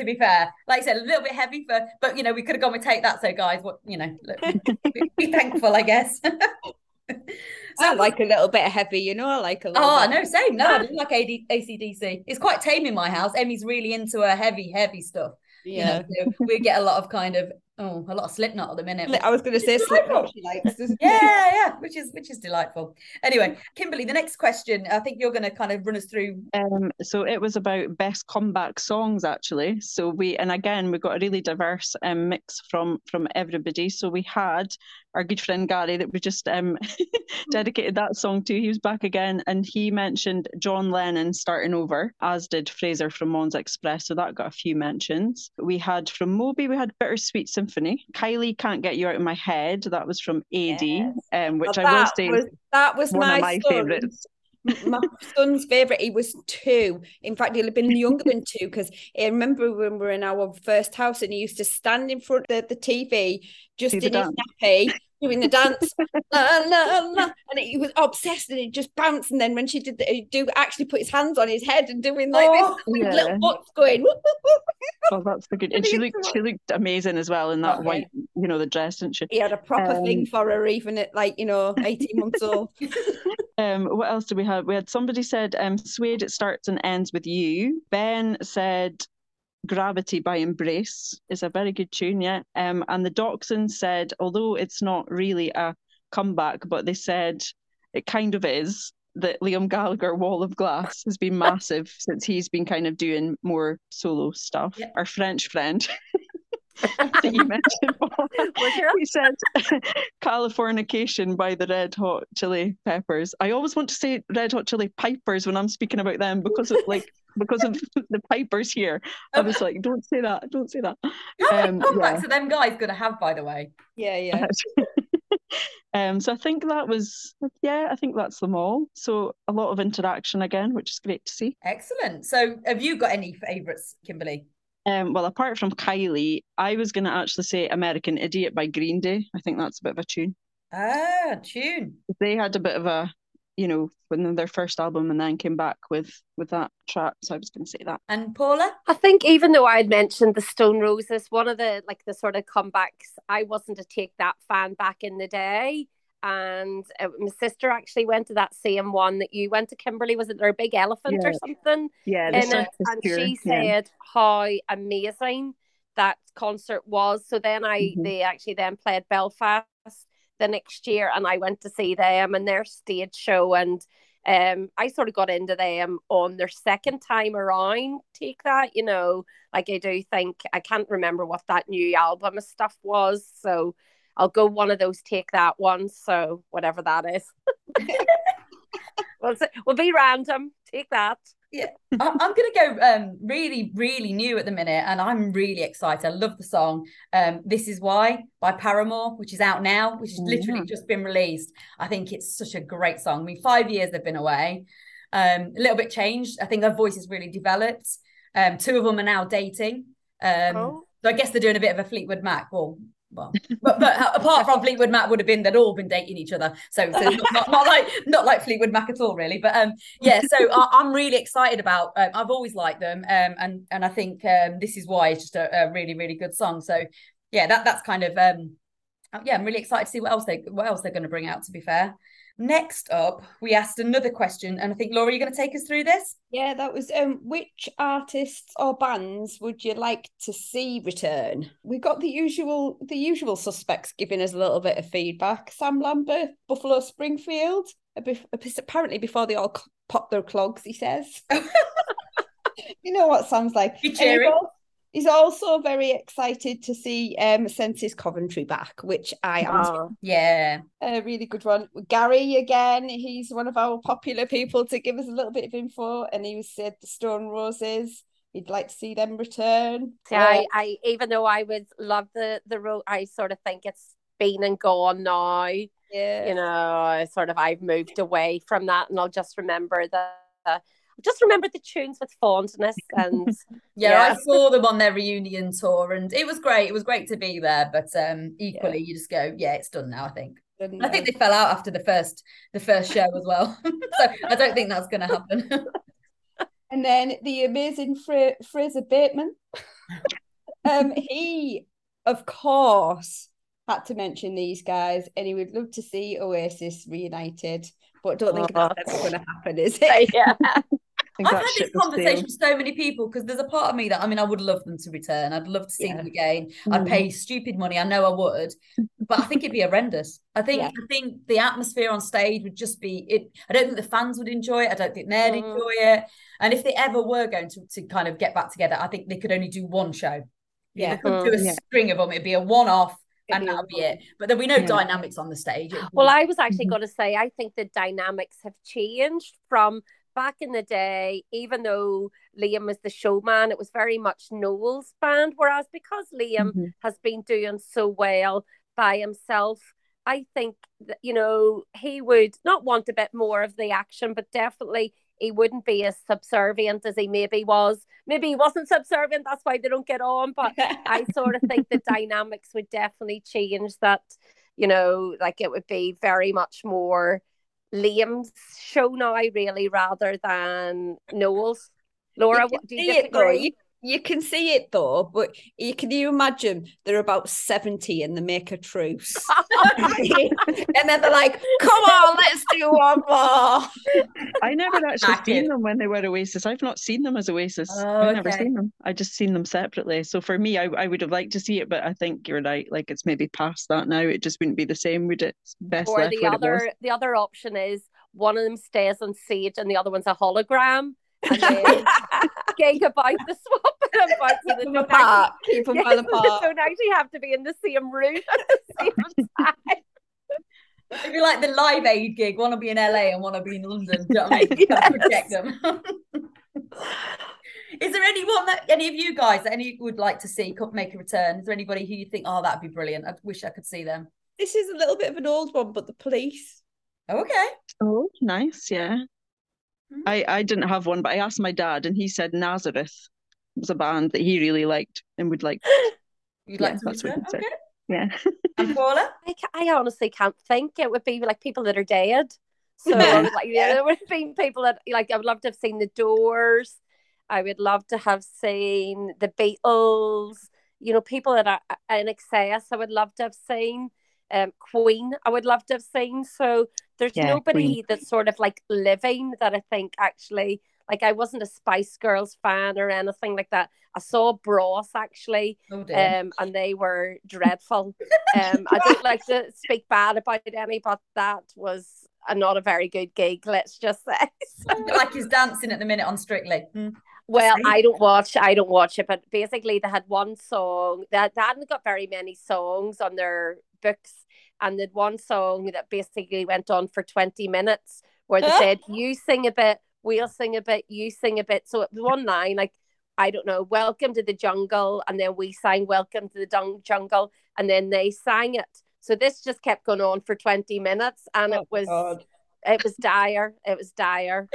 To be fair. Like I said, a little bit heavy for, but you know, we could have gone with take that. So, guys, what you know, look, be, be thankful, I guess. (laughs) I like a little bit heavy, you know. I like a little. Oh, bit. no, same. No, I do like AD, ACDC. It's quite tame in my house. Emmy's really into her heavy, heavy stuff. you know, Yeah. so we get a lot of kind of oh, a lot of Slipknot at the minute. I was going to say It's Slipknot. She likes. Yeah, yeah, which is which is delightful. Anyway, Kimberly, the next question, I think you're going to kind of run us through. Um, so it was about best comeback songs actually. So we and again we got a really diverse um, mix from from everybody. So we had our good friend Gary that we just um (laughs) dedicated that song to. He was back again and he mentioned John Lennon starting over, as did Fraser from Mons Express. So that got a few mentions. We had from Moby, we had Bittersweet Symphony. Kylie Can't Get You Out of My Head. That was from AD, Yes. um, which Well, I will say was that was one my, of my favourites. My son's favorite. He was two. In fact, he'll have been younger than two because I remember when we were in our first house and he used to stand in front of the TV just the in his nappy doing the dance, la, la, la, and he was obsessed and he just bounced. And then when she did, the, he'd do actually put his hands on his head and doing like Oh, this, yeah. little butts going. Oh, that's the good. And she looked she looked amazing as well in that Oh, yeah. white, you know, the dress, didn't she? He had a proper thing Um, for her, even at like you know eighteen months old. (laughs) Um, what else did we have? We had somebody said, um, Suede, it starts and ends with you. Ben said, Gravity by Embrace is a very good tune, yeah. Um, and the Dachshund said, although it's not really a comeback, but they said it kind of is, that Liam Gallagher Wall of Glass has been (laughs) massive since he's been kind of doing more solo stuff. Yeah. Our French friend (laughs) that you mentioned, Paul, (laughs) Was he said (laughs) Californication by the Red Hot Chili Peppers. I always want to say Red Hot Chili Pipers when I'm speaking about them because of like (laughs) because of the Pipers here. I was like, don't say that, don't say that. How many Um, comebacks yeah. are them guys going to have, by the way? Yeah, yeah. um, so I think that was yeah, I think that's them all. So a lot of interaction again, which is great to see. Excellent. So, have you got any favourites, Kimberly? Um, well, apart from Kylie, I was going to actually say American Idiot by Green Day. I think that's a bit of a tune. Ah, tune. They had a bit of a, you know, when their first album and then came back with with that track. So I was going to say that. And Paula? I think even though I had mentioned the Stone Roses, one of the like the sort of comebacks, I wasn't a take that fan back in the day. And uh, my sister actually went to that same one that you went to, Kimberly. Was it their big elephant or something? Yeah, in it? And tour, she yeah. said how amazing that concert was. So then I Mhm. they actually then played Belfast the next year, and I went to see them and their stage show, and um, I sort of got into them on their second time around. Take that, you know, like I do think I can't remember what that new album of stuff was, so I'll go one of those. Take that one, so whatever that is. (laughs) we'll, we'll be random. Take that. I- I'm going to go um, really, really new at the minute, and I'm really excited. I love the song. Um, this is why by Paramore, which is out now, which has literally yeah. just been released. I think it's such a great song. I mean, five years they've been away. Um, a little bit changed. I think their voice has really developed. Um, two of them are now dating. Um, Oh. So I guess they're doing a bit of a Fleetwood Mac. Well, well, but, but apart from Fleetwood Mac, would have been they'd all been dating each other. So, so not, not, not like not like Fleetwood Mac at all, really. But um, yeah. So (laughs) I, I'm really excited about. Um, I've always liked them, um, and and I think um, this is why it's just a, a really really good song. So yeah, that that's kind of um, yeah, I'm really excited to see what else they what else they're going to bring out. To be fair. Next up, we asked another question, and I think Laura, you're going to take us through this. Yeah, that was um which artists or bands would you like to see return? We got the usual the usual suspects giving us a little bit of feedback. Sam Lambeth, Buffalo Springfield, apparently before they all pop their clogs, he says. (laughs) you know what Sam's like. Be cheery. al- He's also very excited to see um Senses Coventry back, which I am. Oh. Yeah, A really good one. Gary again, he's one of our popular people to give us a little bit of info, and he said the Stone Roses. He'd like to see them return. See, I, I even though I would love the the road, I sort of think it's been and gone now. yeah, You know, sort of I've moved away from that, and I'll just remember the. The just remember the tunes with fondness and yeah, (laughs) Yeah. I saw them on their reunion tour, and it was great. It was great to be there, but um, equally, you just go, yeah, it's done now. I think. and, I think they fell out after the first the first show as well, (laughs) so I don't think that's going to happen. (laughs) and then the amazing Fra- Fraser Bateman um, he, of course, had to mention these guys, and he would love to see Oasis reunited, but don't think Oh. that's ever going to happen, is it? yeah. I've had this conversation with so many people because there's a part of me that I mean I would love them to return. I'd love to see them Yeah. again. I'd Mm. pay stupid money. I know I would, but I think it'd be horrendous. I think Yeah. I think the atmosphere on stage would just be it. I don't think the fans would enjoy it. I don't think they'd Mm. enjoy it. And if they ever were going to to kind of get back together, I think they could only do one show. Yeah. they do a Mm. Yeah. string of them. It'd be a one off, and that'd be it. But there'd be no Yeah. dynamics on the stage. Well, I was actually Mhm. going to say, I think the dynamics have changed from back in the day, even though Liam was the showman, it was very much Noel's band. Whereas because Liam Mhm. has been doing so well by himself, I think that, you know, he would not want a bit more of the action, but definitely he wouldn't be as subservient as he maybe was. Maybe he wasn't subservient, that's why they don't get on. But I sort of think the (laughs) dynamics would definitely change that, you know, like it would be very much more Liam's show now, really, rather than Noel's. Laura, what do you disagree? You, you can see it though, but you can you imagine they're about 70 and they make a truce. (laughs) (laughs) and then they're like, come on, let's do one more. I never (laughs) actually Active. seen them when they were Oasis. I've not seen them as Oasis. Oh, I've never okay. seen them. I just seen them separately. So for me, I, I would have liked to see it, but I think you're right. Like it's maybe past that now. It just wouldn't be the same, would it? It's best or left the where it was. other the other option is one of them stays on stage and the other one's a hologram. And then gig about the swap and about so they Keep them don't apart. Keep them well actually, they apart. don't actually have to be in the same room at the same (laughs) time. It'd be like the Live Aid gig. One will be in LA and one will be in London. Do you know what I mean? (laughs) Gotta Project them. (laughs) Is there anyone that any of you guys that any would like to see make a return? Is there anybody who you think, oh, that'd be brilliant? I wish I could see them. This is a little bit of an old one, but the police. Oh, okay. Oh, nice. Yeah. Mhm. I, I didn't have one, but I asked my dad and he said Nazareth was a band that he really liked and would like. (laughs) You'd Yeah, like to that's what he said. Okay. Yeah. (laughs) And Paula? I, ca- I honestly can't think. It would be like people that are dead. So (laughs) Yeah. I would like, yeah, there would have been people that like I would love to have seen the Doors. I would love to have seen the Beatles. You know, people that are uh, INXS. I would love to have seen. Um, Queen. I would love to have seen. So there's Yeah, nobody Queen. that's sort of like living that I think actually. Like I wasn't a Spice Girls fan or anything like that. I saw Bros actually, Oh um, and they were dreadful. um, I don't like to speak bad about any, but that was a, not a very good gig. Let's just say. (laughs) I feel like he's dancing at the minute on Strictly. Hmm. Well, I don't watch. I don't watch it, but basically they had one song that they hadn't got very many songs on their books, and they'd one song that basically went on for twenty minutes, where they said, "You sing a bit, we'll sing a bit, you sing a bit." So it was one line like. I don't know, welcome to the jungle. And then we sang welcome to the dung- jungle. And then they sang it. So this just kept going on for 20 minutes. And Oh, it was God. it was dire. It was dire.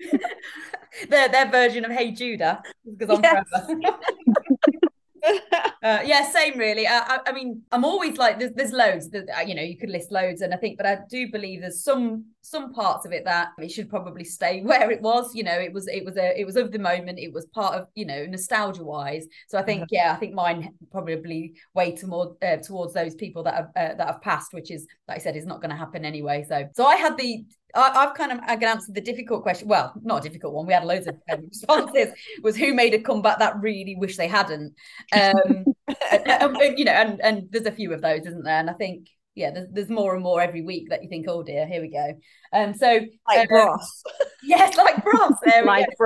(laughs) their their version of Hey Judah because on Yes. (laughs) (laughs) Uh, yeah, same really. Uh, I, I mean, I'm always like, there's, there's loads that uh, you know you could list loads, and I think, but I do believe there's some some parts of it that it should probably stay (laughs) where it was. You know, it was it was a it was of the moment. It was part of you know nostalgia wise. So I think yeah, I think mine probably way toward uh, towards those people that have uh, that have passed, which is like I said, is not going to happen anyway. So so I had the I, I've kind of I can answer the difficult question. Well, not a difficult one. We had loads of (laughs) um, responses. Was who made a comeback that really wish they hadn't. Um, (laughs) and- and, you know, and and there's a few of those, isn't there? And I think yeah, there's, there's more and more every week that you think, oh dear, here we go. Um, so like Bros. (laughs) yes, like Bros. There Like go.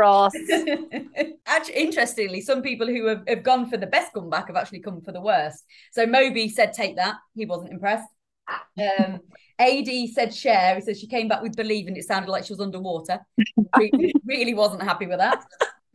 Actually, interestingly, some people who have, have gone for the best comeback have actually come for the worst. So Moby said, take that. He wasn't impressed. Um, AD said Cher. He said she came back with believe and it sounded like she was underwater. Really, (laughs) really wasn't happy with that.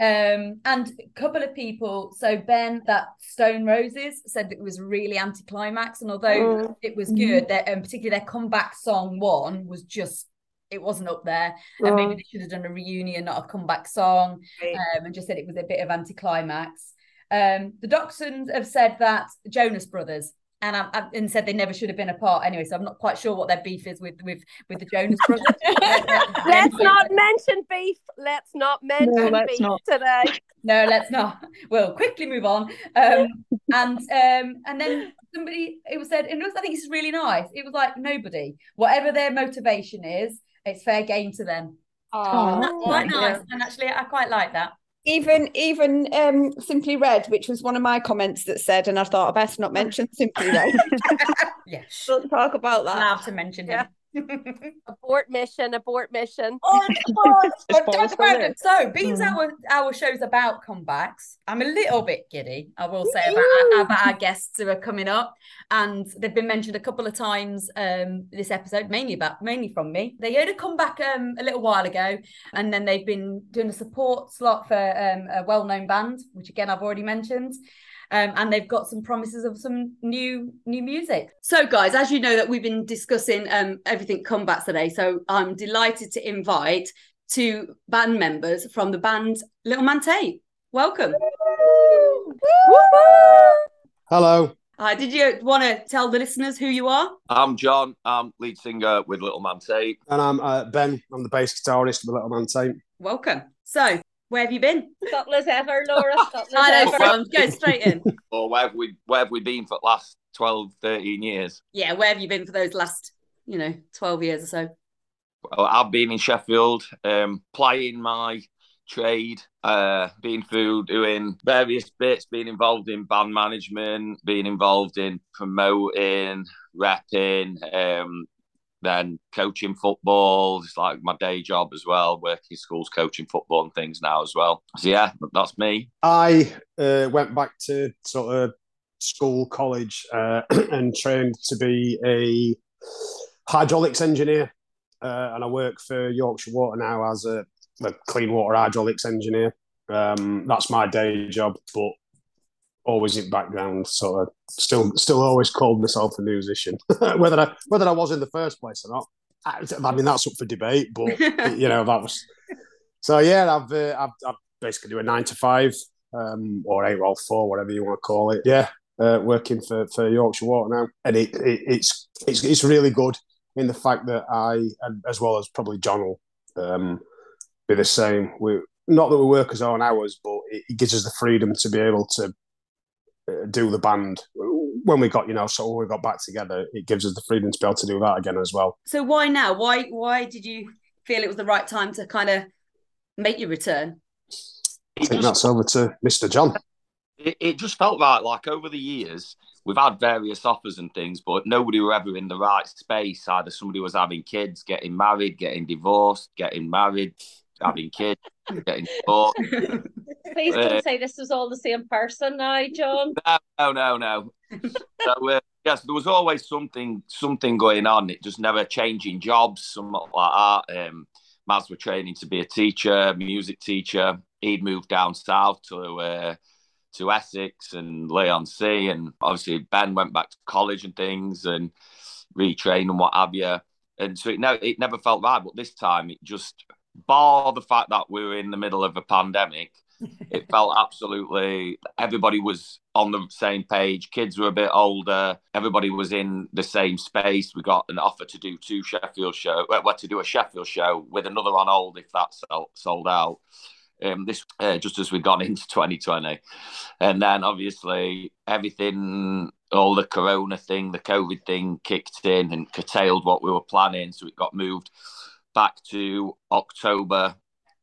Um, and a couple of people, so Ben, that Stone Roses said that it was really anticlimax, and although Mm. it was good, their, um, particularly their comeback song one was just it wasn't up there, and maybe Mm. they should have done a reunion, not a comeback song, Right. um, and just said it was a bit of anticlimax. Um, the Doxons have said that Jonas Brothers and I, I, and said they never should have been apart anyway. So I'm not quite sure what their beef is with with with the Jonas Brothers. (laughs) Let's not mention beef. Let's not mention let's beef not. today. (laughs) No, let's not. We'll quickly move on. Um, and um, and then somebody it was said, and it was, I think this is really nice. It was like nobody, whatever their motivation is, it's fair game to them. Oh, That's quite nice, and actually, I quite like that. Even even um Simply Red, which was one of my comments that said, and I thought I best not (laughs) mention Simply Red. (laughs) Yeah, Don't talk about that. i have to mention him. (laughs) Abort mission, abort mission. Oh, It's (laughs) balls it. So, beans Mm. our our show's about comebacks, I'm a little bit giddy. I will say about, about our guests who are coming up, and they've been mentioned a couple of times um, this episode, mainly about mainly from me. They had a comeback um, a little while ago, and then they've been doing a support slot for um, a well-known band, which again I've already mentioned. Um, and they've got some promises of some new new music. So, guys, as you know, that we've been discussing um, everything comebacks today. So, I'm delighted to invite two band members from the band Little Man Tate. Welcome. Hello. Uh, did you want to tell the listeners who you are? I'm John. I'm lead singer with Little Man Tate. And I'm uh, Ben. I'm the bass guitarist with Little Man Tate. Welcome. So, where have you been? Spotless ever, Laura. (laughs) Spotless I know, ever. Sam. Go straight in. (laughs) Or where have we where have we been for the last 12, 13 years? Yeah, where have you been for those last, you know, 12 years or so? Well, I've been in Sheffield, um, playing my trade, uh, been through doing various bits, being involved in band management, being involved in promoting, repping, um, then coaching football. It's like my day job as well, working schools, coaching football and things now as well. So yeah, that's me. I uh, went back to sort of school, college, uh, (clears throat) and trained to be a hydraulics engineer. Uh, and I work for Yorkshire Water now as a, a clean water hydraulics engineer. Um, that's my day job, but always in background, sort of still, still always called myself a musician. (laughs) whether I whether I was in the first place or not, I, I mean that's up for debate. But (laughs) you know that was so. Yeah, I've uh, I've, I've basically do a nine to five um, or eight roll four, whatever you want to call it. Yeah, uh, working for, for Yorkshire Water now, and it, it it's it's it's really good in the fact that I, and as well as probably John will um, be the same. We not that we work as own hours, but it, it gives us the freedom to be able to do the band when we got you know so we got back together. It gives us the freedom to be able to do that again as well. So, why now? Why why did you feel it was the right time to kind of make your return? I think that's over to Mr. John. it, it just felt right. Like over the years, we've had various offers and things, but nobody were ever in the right space. Either somebody was having kids, getting married, getting divorced, getting married, having kids, (laughs) getting divorced. Please Uh, don't say this was all the same person now, John. No, no, no. so uh, yes, there was always something, something going on. It just never changing jobs, something like that. Um, Maz were training to be a teacher, music teacher. He'd moved down south to uh, to Essex and Leigh-on-Sea And obviously Ben went back to college and things and retrained and what have you. And so it, ne- it never felt right. But this time it just, bar the fact that we were in the middle of a pandemic, (laughs) it felt absolutely everybody was on the same page. Kids were a bit older. Everybody was in the same space. We got an offer to do two Sheffield show, well, to do a Sheffield show with another on hold if that sold, sold out. Um, this uh, just as we'd gone (laughs) into 2020, and then obviously everything, all the Corona thing, the COVID thing kicked in and curtailed what we were planning, so it got moved back to October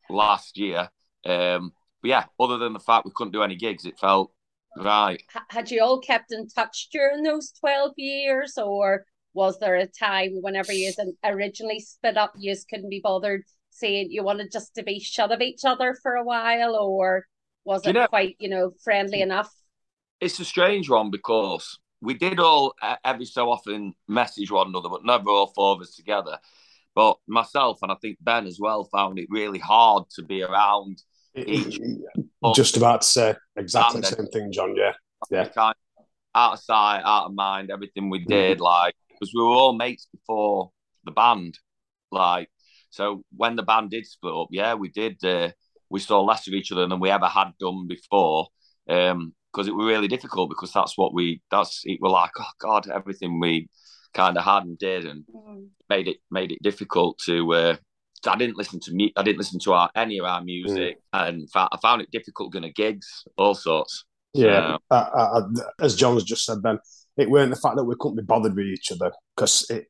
last year. Um, but yeah, other than the fact we couldn't do any gigs, it felt right. H- Had you all kept in touch during those 12 years, or was there a time whenever you originally split up, you just couldn't be bothered saying you wanted just to be shut of each other for a while, or was You it know- quite, you know, friendly enough? It's a strange one because we did all uh, every so often message one another, but never all four of us together. But myself and I think Ben as well found it really hard to be around each. (laughs) Just about to say exactly the same thing, John. Yeah, Yeah. kind of out of sight, out of mind, everything we did, like because we were all mates before the band, like so when the band did split up, yeah, we did. Uh, we saw less of each other than we ever had done before, because because it was really difficult because that's what we that's it were like oh god everything we kind of had and did and Mm. made it made it difficult to uh, I didn't listen to me I didn't listen to our, any of our music and fa- I found it difficult going to gigs all sorts Yeah, I, I, I- as John's just said, then it weren't the fact that we couldn't be bothered with each other because it.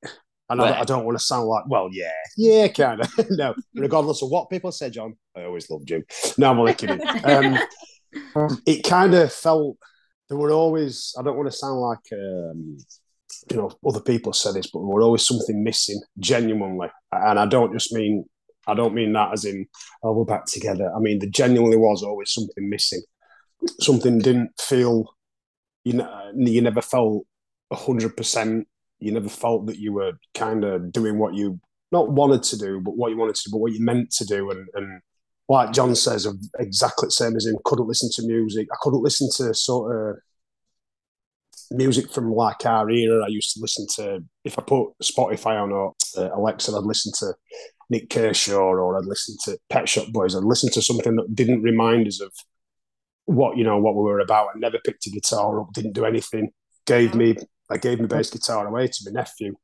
And I, Right. I don't want to sound like, well, yeah, yeah, kind of. (laughs) no, (laughs) regardless of what people say, John, I always loved you. No, I'm only kidding. (laughs) Um, it kind of felt there were always. I don't want to sound like, um, you know, other people say this, but there were always something missing, genuinely. And I don't just mean, I don't mean that as in, oh, we're back together. I mean, there genuinely was always something missing something didn't feel you know uh, you never felt hundred percent. You never felt that you were kind of doing what you not wanted to do, but what you wanted to do, but what you meant to do. And and like John says, exactly the same as him, couldn't listen to music. I couldn't listen to sort of music from like our era. I used to listen to if I put Spotify on or uh, Alexa, I'd listen to Nik Kershaw or I'd listen to Pet Shop Boys. I'd listen to something that didn't remind us of what you know what we were about. I never picked a guitar up, didn't do anything. Gave me I gave my bass guitar away to my nephew,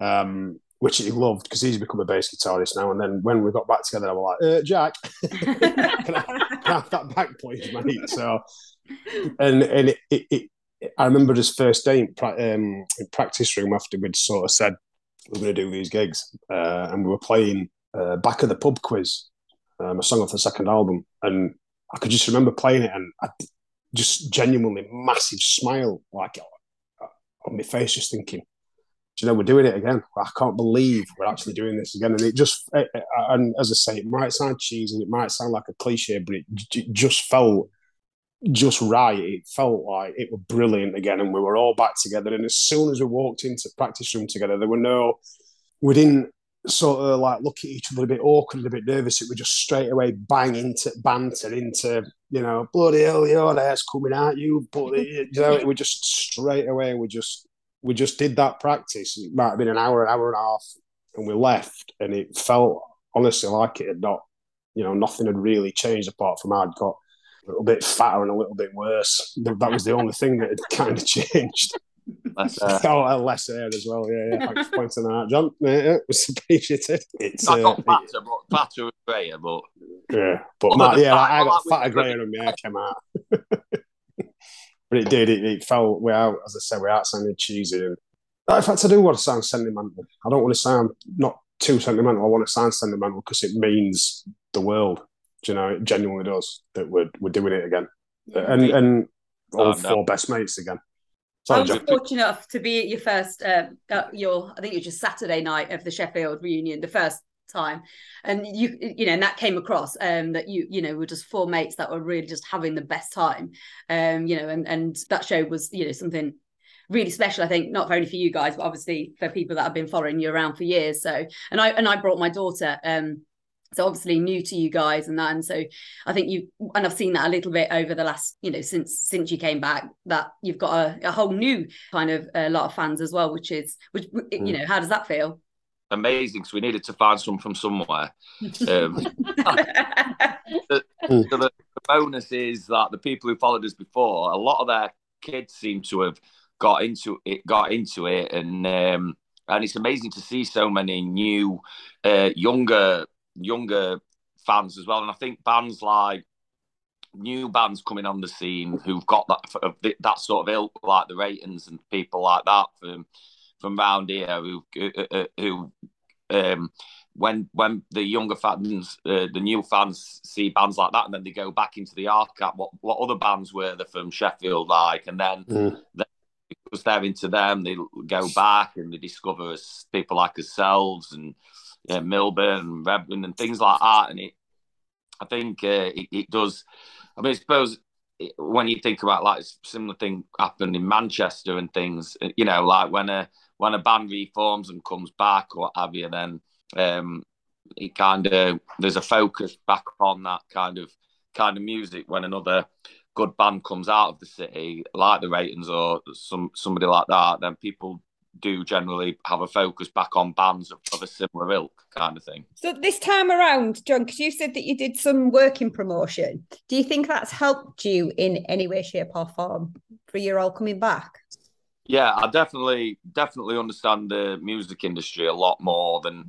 um, which he loved because he's become a bass guitarist now. And then when we got back together, I was like, uh, Jack, (laughs) can, I, can I have that back, please, mate? So, and and it, it, it I remember his first day in, pra- um, in practice room after we'd sort of said we're going to do these gigs, uh, and we were playing uh, back of the pub quiz, um, a song off the second album, and I could just remember playing it, and just genuinely massive smile like on my face, just thinking, do you know, we're doing it again. I can't believe we're actually doing this again. And it just, it, it- and as I say, it might sound cheesy, it might sound like a cliche, but it, j- just felt just right. It felt like it was brilliant again, and we were all back together. And as soon as we walked into practice room together, there were no, we didn't sort of like look at each other a bit awkward, and a bit nervous. It was just straight away bang into banter into, you know, bloody hell, your ass coming at you, but (laughs) you know, it was just straight away. We just we just did that practice. It might have been an hour, an hour and a half, and we left, and it felt honestly like it had not, you know, nothing had really changed apart from I'd got little bit fatter and a little bit worse. That was the only thing that had kind of (laughs) changed. That's, uh, (laughs) oh, uh, less air as well. Yeah, yeah. Thanks for pointing that out, John. (laughs) Yeah, yeah, it was appreciated. It's I uh, got fatter, but fatter and greyer, but yeah, but Matt, yeah, that, I, I I got like fatter with- greyer and my hair came out. but it did. It, it felt without, as I said, without sounding cheesy. And in fact, I do want to sound sentimental. I don't want to sound not too sentimental. I want to sound sentimental because it means the world. Do you know? It genuinely does that we're we're doing it again, and and all Oh, no. four best mates again. I was John. fortunate enough to be at your first, um, uh, your I think it was just Saturday night of the Sheffield reunion, the first time, and you you know, and that came across um, that you you know were just four mates that were really just having the best time, um, you know, and and that show was you know something really special. I think not only for you guys, but obviously for people that have been following you around for years. So, and I and I brought my daughter. Um, so obviously new to you guys and that and so i think you and i've seen that a little bit over the last you know since since you came back that you've got a, a whole new kind of a lot of fans as well which is which you know how does that feel amazing. So we needed to find some from somewhere. Um, (laughs) (laughs) so the, the bonus is that the people who followed us before, a lot of their kids seem to have got into it, got into it, and um, and it's amazing to see so many new, uh, younger, younger fans as well. And I think bands like new bands coming on the scene who've got that that sort of ilk, like the Reytons and people like that from from round here who uh, who um when when the younger fans uh, the new fans see bands like that and then they go back into the archive what what other bands were there from Sheffield like and then Mm. because they're into them they go back and they discover us, people like ourselves and yeah, Milburn and Redburn and things like that. And it I think uh, it, it does I mean I suppose it- when you think about like similar thing happened in Manchester and things you know like when a when a band reforms and comes back or what have you, then um, it kind of there's a focus back on that kind of kind of music when another good band comes out of the city, like the Reytons or some somebody like that, then people do generally have a focus back on bands of, of a similar ilk kind of thing. So this time around, John, because you said that you did some work in promotion, do you think that's helped you in any way, shape, or form for your all coming back? Yeah, I definitely definitely understand the music industry a lot more than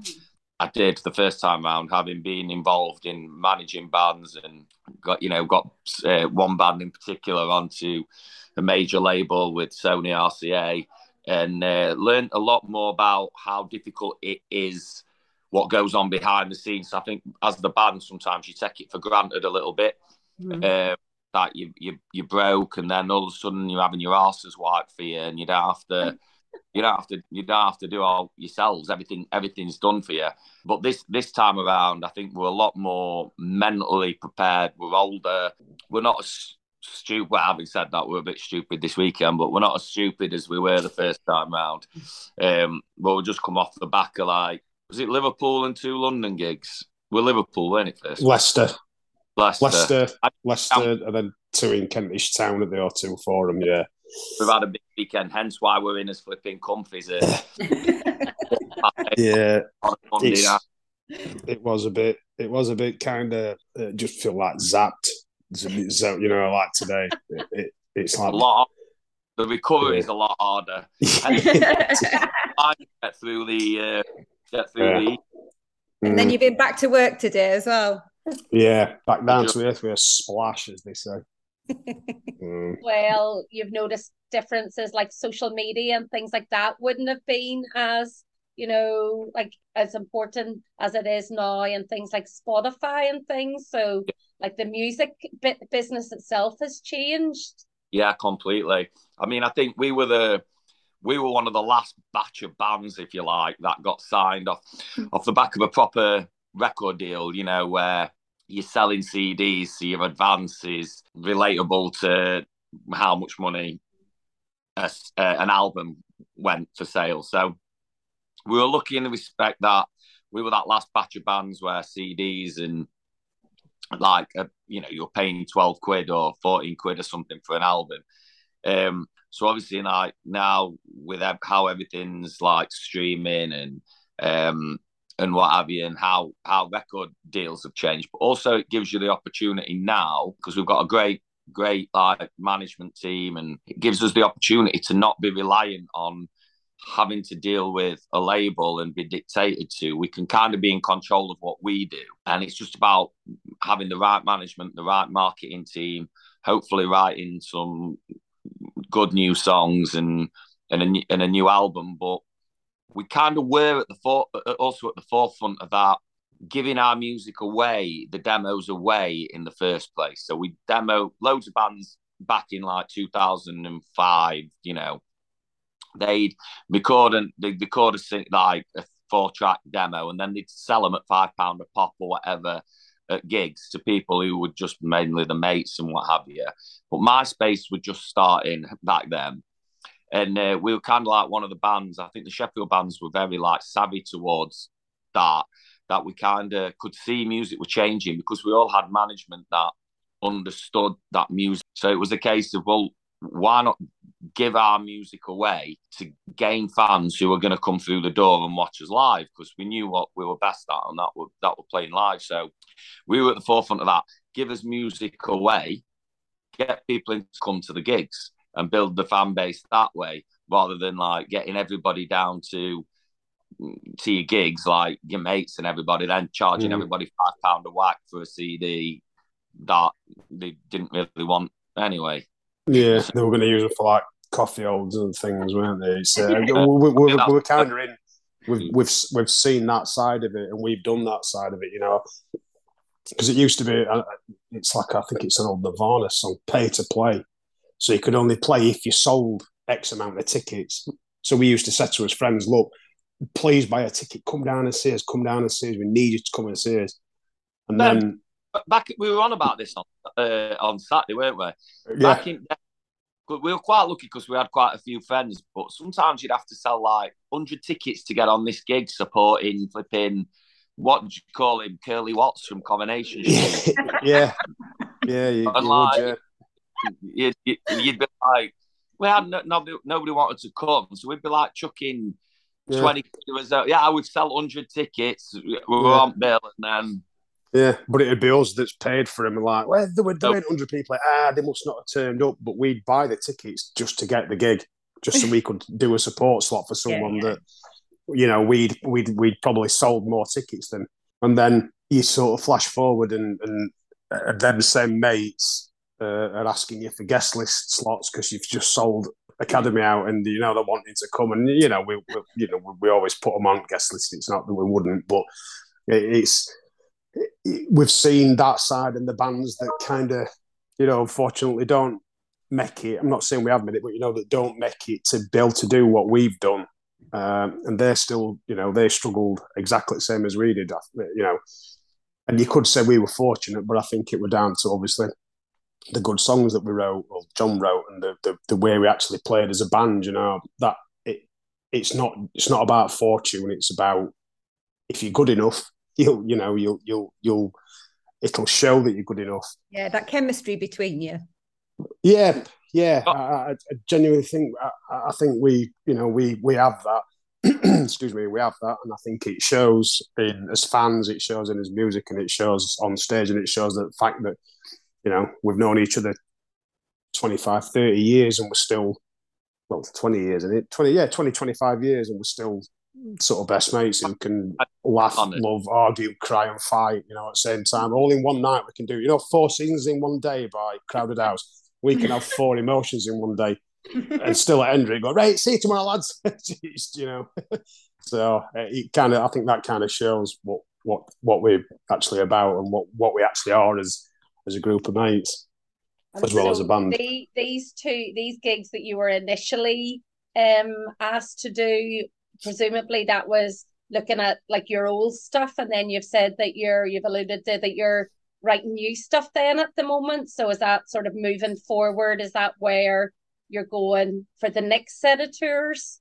I did the first time around, having been involved in managing bands and got you know got uh, one band in particular onto a major label with Sony RCA and uh, learned a lot more about how difficult it is what goes on behind the scenes. I think as the band, sometimes you take it for granted a little bit. Mhm. Uh, that you you you broke, and then all of a sudden you're having your asses wiped for you, and you don't have to. (laughs) You don't have to. You don't have to do all yourselves. Everything, everything's done for you. But this this time around, I think we're a lot more mentally prepared. We're older. We're not as stupid. Well, having said that, we're a bit stupid this weekend, but we're not as stupid as we were the first time round. Um, but we just come off the back of like, was it Liverpool and two London gigs? We're Liverpool, weren't it first? Leicester, Leicester. Leicester, I- Leicester, and then two in Kentish Town at the O2 Forum. Yeah, We've had a big weekend, hence why we're in as flipping comfies uh, (laughs) yeah. on Monday It was a bit. It was a bit kind of uh, just feel like zapped. It's a bit zapped, you know, like today. It, it, it's A like lot. The recovery Yeah. is a lot harder. and (laughs) I get through the uh, get through Yeah. the then Mm, you've been back to work today as well. yeah, back down to earth with a splash, as they say. (laughs) Mm. well, you've noticed differences like social media and things like that wouldn't have been as, you know, like as important as it is now, and things like Spotify and things. So, like the music bit business itself has changed. Yeah, completely. I mean, I think we were the we were one of the last batch of bands, if you like, that got signed off off the back of a proper record deal. You know, where you're selling CDs, so your advance is relatable to how much money a uh, an album went for sale. So we were lucky in the respect that we were that last batch of bands where CDs and like uh, you know you're paying 12 quid or 14 quid or something for an album. Um so obviously like now with how everything's like streaming and um and what have you and how how record deals have changed but also it gives you the opportunity now because we've got a great great like management team and it gives us the opportunity to not be reliant on having to deal with a label and be dictated to we can kind of be in control of what we do. And it's just about having the right management the right marketing team hopefully writing some good new songs and and a, and a new album. But we kind of were at the for, uh, also at the forefront of that giving our music away the demos away in the first place. So we demo loads of bands back in like 2005 you know they'd record and they'd record a like a four track demo and then they'd sell them at five pound a pop or whatever at gigs to people who were just mainly the mates and what have you. But MySpace was just starting back then. And uh, we were kind of like one of the bands. I think the Sheffield bands were very like savvy towards that. That we kind of could see music were changing because we all had management that understood that music. So it was a case of well, why not give our music away to gain fans who are going to come through the door and watch us live because we knew what we were best at and that were that were playing live. So we were at the forefront of that. Give us music away, get people in to come to the gigs and build the fan base that way, rather than like getting everybody down to to your gigs like your mates and everybody, then charging Mm. everybody five pound a whack for a CD that they didn't really want anyway. Yeah, they were going to use it for like coffee holds and things, weren't they? So (laughs) we, we, we, we were kind of in. We've we've we've seen that side of it, and we've done that side of it. You know, because it used to be. uh, It's like I think it's an old Nirvana song, "Pay to Play," so you could only play if you sold X amount of tickets. So we used to say to his friends, "Look, please buy a ticket. Come down and see us. Come down and see us. We need you to come and see us." And then, back we were on about this on uh, on Saturday, weren't we? yeah, Back in, we were quite lucky because we had quite a few friends, but sometimes you'd have to sell like hundred tickets to get on this gig supporting flipping what do you call him, Curly Watts from Coronation. (laughs) Yeah, yeah, you, And you like, would, yeah. you'd, you'd, be like, we had no, nobody, nobody wanted to come, so we'd be like chucking Yeah. twenty. Uh, yeah, I would sell hundred tickets. We were Yeah. on bill, and then Yeah, but it'd be us that's paid for them. Like, well, there were, there Oh. were 100 people. Like, ah, they must not have turned up. But we'd buy the tickets just to get the gig, just so we (laughs) could do a support slot for someone yeah. that, you know, we'd we'd we'd probably sold more tickets than. And then you sort of flash forward, and and uh, them same mates uh, are asking you for guest list slots because you've just sold Academy out, and you know they're wanting to come, and you know we, we you know we, we always put them on guest lists. It's not that we wouldn't, but it, it's we've seen that side and the bands that kind of, you know, unfortunately don't make it. I'm not saying we have made it, but you know that don't make it to be able to do what we've done. Um, and they're still, you know, they struggled exactly the same as we did. You know, and you could say we were fortunate, but I think it were down to obviously the good songs that we wrote, or John wrote, and the, the the way we actually played as a band. You know that it it's not it's not about fortune. It's about if you're good enough, you'll you know you'll you'll you'll it'll show that you're good enough. Yeah, that chemistry between you. Yeah, yeah. Oh. I, I, I genuinely think I, I think we you know we we have that. (clears throat) Excuse me, we have that, and I think it shows in as fans, it shows in his music, and it shows on stage, and it shows the fact that you know we've known each other 25, 30 years, and we're still well 20 years, and it 20 yeah 20, 25 years, and we're still sort of best mates who can laugh, love, argue, cry, and fight. You know, at the same time, all in one night we can do. You know, four seasons in one day by Crowded House. We can have four emotions in one day, and (laughs) still at Hendrick go right. See you tomorrow, lads. (laughs) It's, you know, (laughs) so uh, it kind of I think that kind of shows what what what we're actually about and what what we actually are as as a group of mates. As well as a band. The, these two, these gigs that you were initially um asked to do, presumably that was looking at like your old stuff, and then you've said that you're you've alluded to that you're writing new stuff then at the moment. So is that sort of moving forward? Is that where you're going for the next set of tours?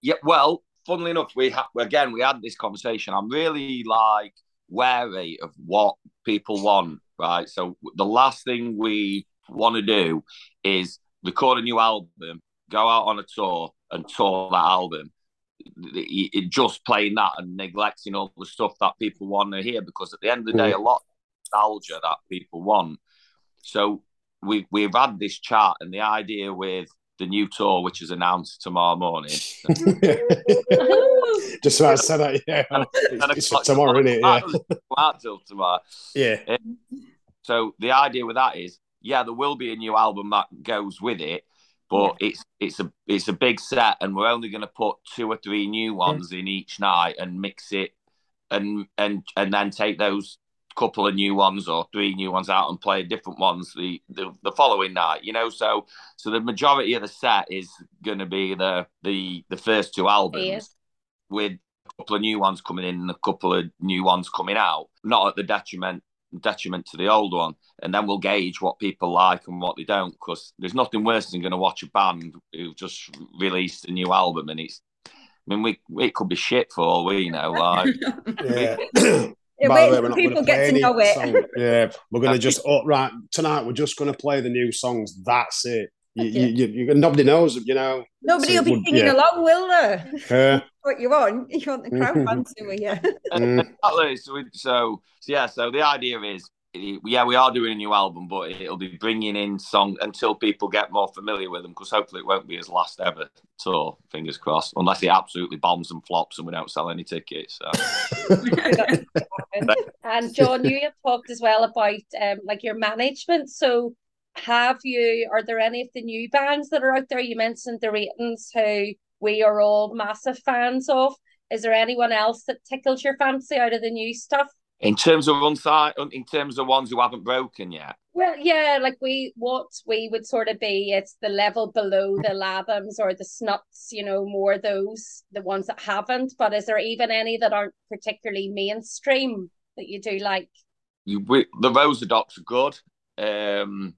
Yeah, well, funnily enough, we ha- again we had this conversation. I'm really like wary of what people want, right? So the last thing we want to do is record a new album, go out on a tour, and tour that album. It- it- just playing that and neglecting all the stuff that people want to hear because at the end of the day, mm. a lot of nostalgia that people want. So we we've had this chat and the idea with the new tour, which is announced tomorrow morning. (laughs) Just so I said that, yeah. (laughs) It's, it's for tomorrow, isn't it? Yeah. Out till tomorrow. Yeah. Um, so the idea with that is, yeah, there will be a new album that goes with it, but it's it's a it's a big set, and we're only going to put two or three new ones in each night and mix it, and and and then take those couple of new ones or three new ones out and play different ones the the, the following night. You know, so so the majority of the set is going to be the the the first two albums Yeah. with a couple of new ones coming in and a couple of new ones coming out, not at the detriment detriment to the old one. And then we'll gauge what people like and what they don't, because there's nothing worse than going to watch a band who just released a new album and it's. I mean, we it could be shit for all we know. Like, (laughs) Yeah. Yeah, By the way, we're not people get to know it. song- Yeah, we're going to just oh, right tonight. We're just going to play the new songs. That's it. You, Yeah. you, you, you, nobody knows, you know. Nobody So will be would- singing yeah. along, will they? Uh, (laughs) What you want? (laughs) You want the crowd dancing with you? (laughs) mm, Exactly. So, so, so yeah. So the idea is, yeah, we are doing a new album, but it'll be bringing in song until people get more familiar with them. Because hopefully, it won't be his last ever tour. Fingers crossed. Unless it absolutely bombs and flops and we don't sell any tickets. So. And John, you have talked as well about um, like your management. So, have you? Are there any of the new bands that are out there? You mentioned the Reytons, who we are all massive fans of. Is there anyone else that tickles your fancy out of the new stuff? In terms of unsigned, in terms of ones who haven't broken yet. Well, yeah, like we what we would sort of be, it's the level below the Lathams or the Snuts, you know, more those the ones that haven't. But is there even any that aren't particularly mainstream that you do like? You, we, the Rosa Docs are good. Um,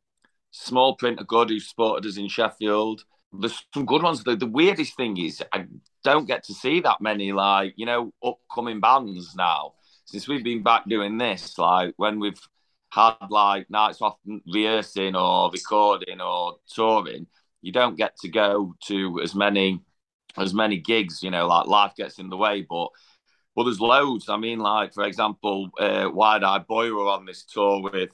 Small Print of good. Who supported us in Sheffield. There's some good ones. The, the weirdest thing is I don't get to see that many like you know upcoming bands now since we've been back doing this. Like when we've had like nights off rehearsing or recording or touring, you don't get to go to as many as many gigs. You know, like life gets in the way, but. But there's loads. I mean, like for example, uh, Wide Eyed Boy were on this tour with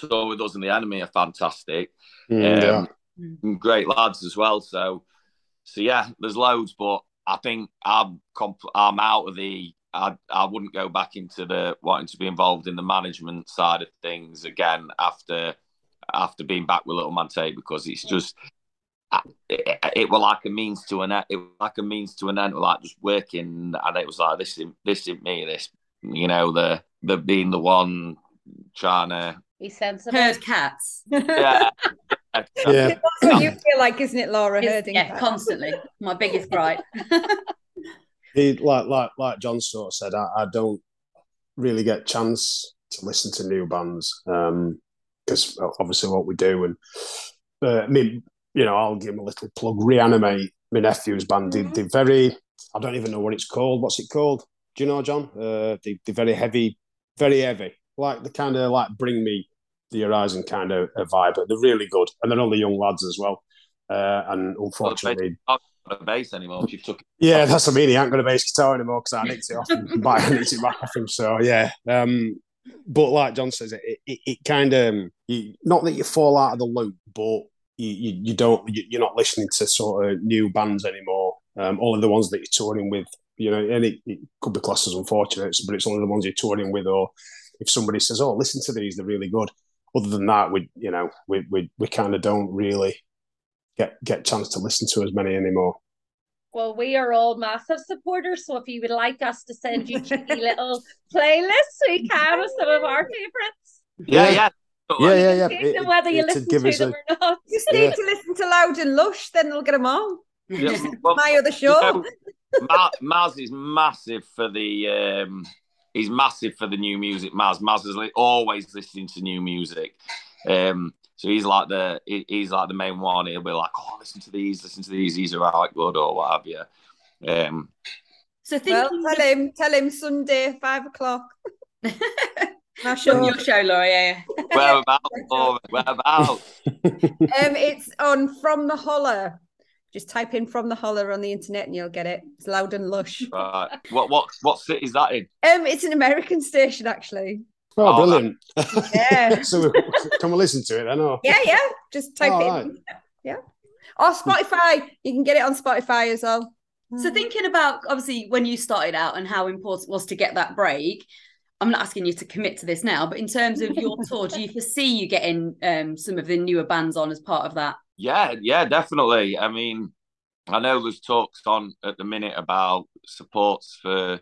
tour with us, and the Enemy are fantastic. Mm, yeah. Um, great lads as well. So, so yeah, there's loads, but I think I'm comp- I'm out of the. I I wouldn't go back into the wanting to be involved in the management side of things again after after being back with Little Man Tate because it's just. I- It, it was like a means to an end. It was like a means to an end, like just working, and it was like this. Isn't, this isn't me. This, you know, the the being the one trying to Be sensible. Herd cats. (laughs) yeah, Yeah. That's what you feel like, isn't it, Laura? It's- Herding yeah, cats? constantly. My biggest gripe. (laughs) He, like like like John sort of said, I, I don't really get chance to listen to new bands because obviously what we do and uh, I mean you know I'll give him a little plug. Reanimate, my nephew's band. They, they're very. I don't even know what it's called. What's it called? Do you know, John? Uh, they're very heavy, very heavy. Like the kind of like bring me the horizon kind of a vibe. But they're really good, and they're only young lads as well. Uh, and unfortunately, not a bass anymore. She took yeah, that's what I mean. He ain't got a bass guitar anymore because I nicked it off him. (laughs) but I nicked it back off him. So yeah. Um, but like John says, it it, it kind of you, not that you fall out of the loop, but you you, you don't you, you're not listening to sort of new bands anymore. Um, only the ones that you're touring with, you know, and it, it could be classed as unfortunate, but it's only the ones you're touring with, or if somebody says, "Oh, listen to these, they're really good." Other than that, we you know we we, we kind of don't really get get chance to listen to as many anymore. Well, we are all massive supporters, so if you would like us to send you cheeky (laughs) little playlists, we can with some of our favourites. Yeah, yeah. Yeah, yeah, yeah. Take It- whether you it- to listen give to us them a- or not. You just Yeah. need to (laughs) listen to Loud and Lush, then they'll get them on. Yeah, (laughs) well, My other show. you know, Ma- Maz is massive for the. Um, he's massive for the new music. Maz, Maz is li- always listening to new music. Um, so he's like the he- he's like the main one. He'll be like, "Oh, listen to these, listen to these. These are right good or what have you." Um, So Well, thinking tell him, tell him Sunday, five o'clock. (laughs) My on show. your show, Laura, yeah, yeah. whereabouts? Laura? Whereabouts? Um, it's on From the Holler. Just type in From the Holler on the internet and you'll get it. It's loud and lush. (laughs) Right. What what what city is that in? Um, it's an American station actually. Oh, Oh, brilliant! Yeah. (laughs) so we, can we listen to it I know. Yeah, yeah. Just type Oh, it right. in. Yeah. Or Spotify. You can get it on Spotify as well. So thinking about obviously when you started out and how important it was to get that break, I'm not asking you to commit to this now, but in terms of your (laughs) tour, do you foresee you getting um, some of the newer bands on as part of that? Yeah, yeah, definitely. I mean, I know there's talks on at the minute about supports for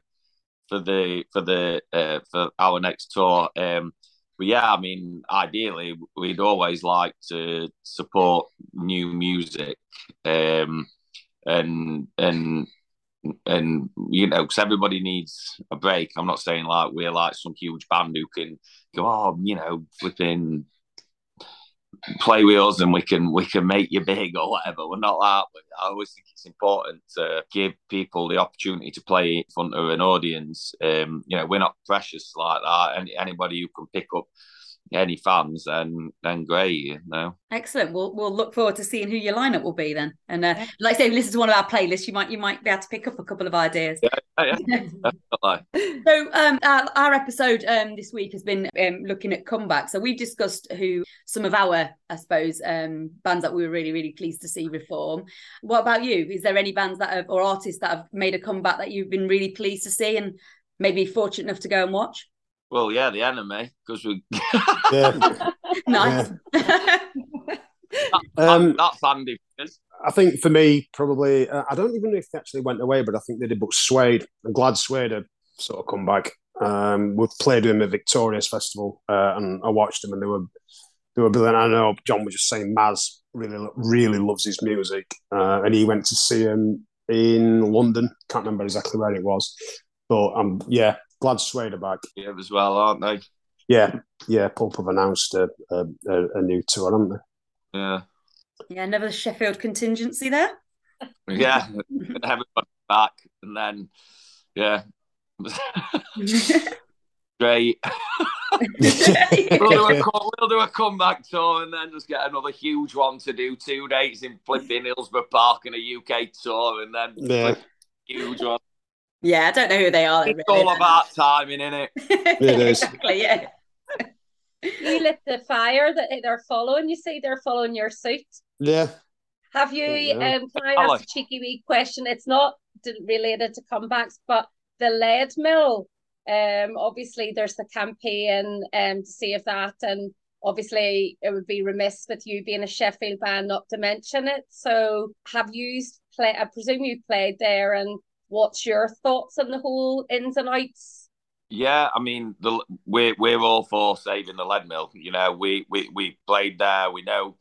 for the for the uh, for our next tour. Um, but yeah, I mean, ideally, we'd always like to support new music, um, and and and you know, because everybody needs a break. I'm not saying like we're like some huge band who can go, oh, you know, flipping play with us and we can we can make you big or whatever. We're not that. I always think it's important to give people the opportunity to play in front of an audience. Um, you know, we're not precious like that. Any anybody who can pick up any fans, then then great. You know. Excellent. We'll we'll look forward to seeing who your lineup will be then. And uh, like I say, listen to one of our playlists. You might you might be able to pick up a couple of ideas. Yeah, yeah, (laughs) definitely. So um, our, our episode um, this week has been um, looking at comebacks. So we've discussed who some of our, I suppose, um, bands that we were really, really pleased to see reform. What about you? Is there any bands that have or artists that have made a comeback that you've been really pleased to see and maybe fortunate enough to go and watch? Well, yeah, the enemy because we. (laughs) Yeah. Nice. Um, that's Andy. I think for me, probably, uh, I don't even know if they actually went away, but I think they did. But Suede, I'm glad Suede had sort of come back. Um, we've played with them at Victorious Festival, uh, and I watched them, and they were they were brilliant. I know John was just saying Maz really really loves his music, uh, and he went to see him in London. Can't remember exactly where it was, but um, yeah, glad Suede are back. Yeah, as well, aren't they? Yeah, yeah, Pulp have announced a, a, a, a new tour, haven't they? Yeah, yeah, another Sheffield contingency there. (laughs) yeah. Everybody back, and then yeah, (laughs) great. (laughs) we'll, do a, co- we'll do a comeback tour and then just get another huge one to do two dates in flipping Hillsborough Park and a UK tour and then Yeah. huge one. Yeah, I don't know who they are. It's all about timing, isn't it? (laughs) It is. exactly, yeah. You lit the fire that they're following. You see, they're following your suit. Yeah. Have you? Yeah. Um, can I ask a cheeky wee question? It's not related to comebacks, but the Leadmill. Um, obviously there's the campaign um to save that, and obviously it would be remiss with you being a Sheffield band not to mention it. So have you played? I presume you played there, and what's your thoughts on the whole ins and outs? Yeah, I mean, the, we're we're all for saving the Leadmill. You know, we we we played there. We know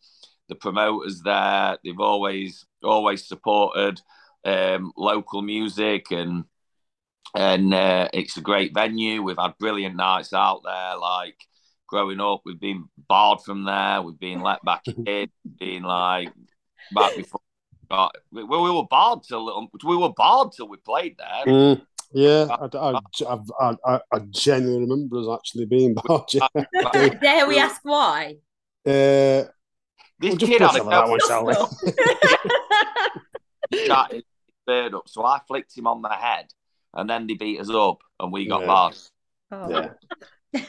the promoters there. They've always always supported um, local music and and uh, it's a great venue. We've had brilliant nights out there. Like growing up, we've been barred from there. We've been let back (laughs) in. Being like back before. Got, we, we were barred till we were barred till we played there. Mm, yeah. I, I, I, I, I genuinely remember us actually being (laughs) barred. Yeah. Dare we ask why? Uh, This we'll just kid brush had a that one, shall we? shot his bird up, so I flicked him on the head, and then they beat us up, and we got Yeah. barred. Oh. Yeah.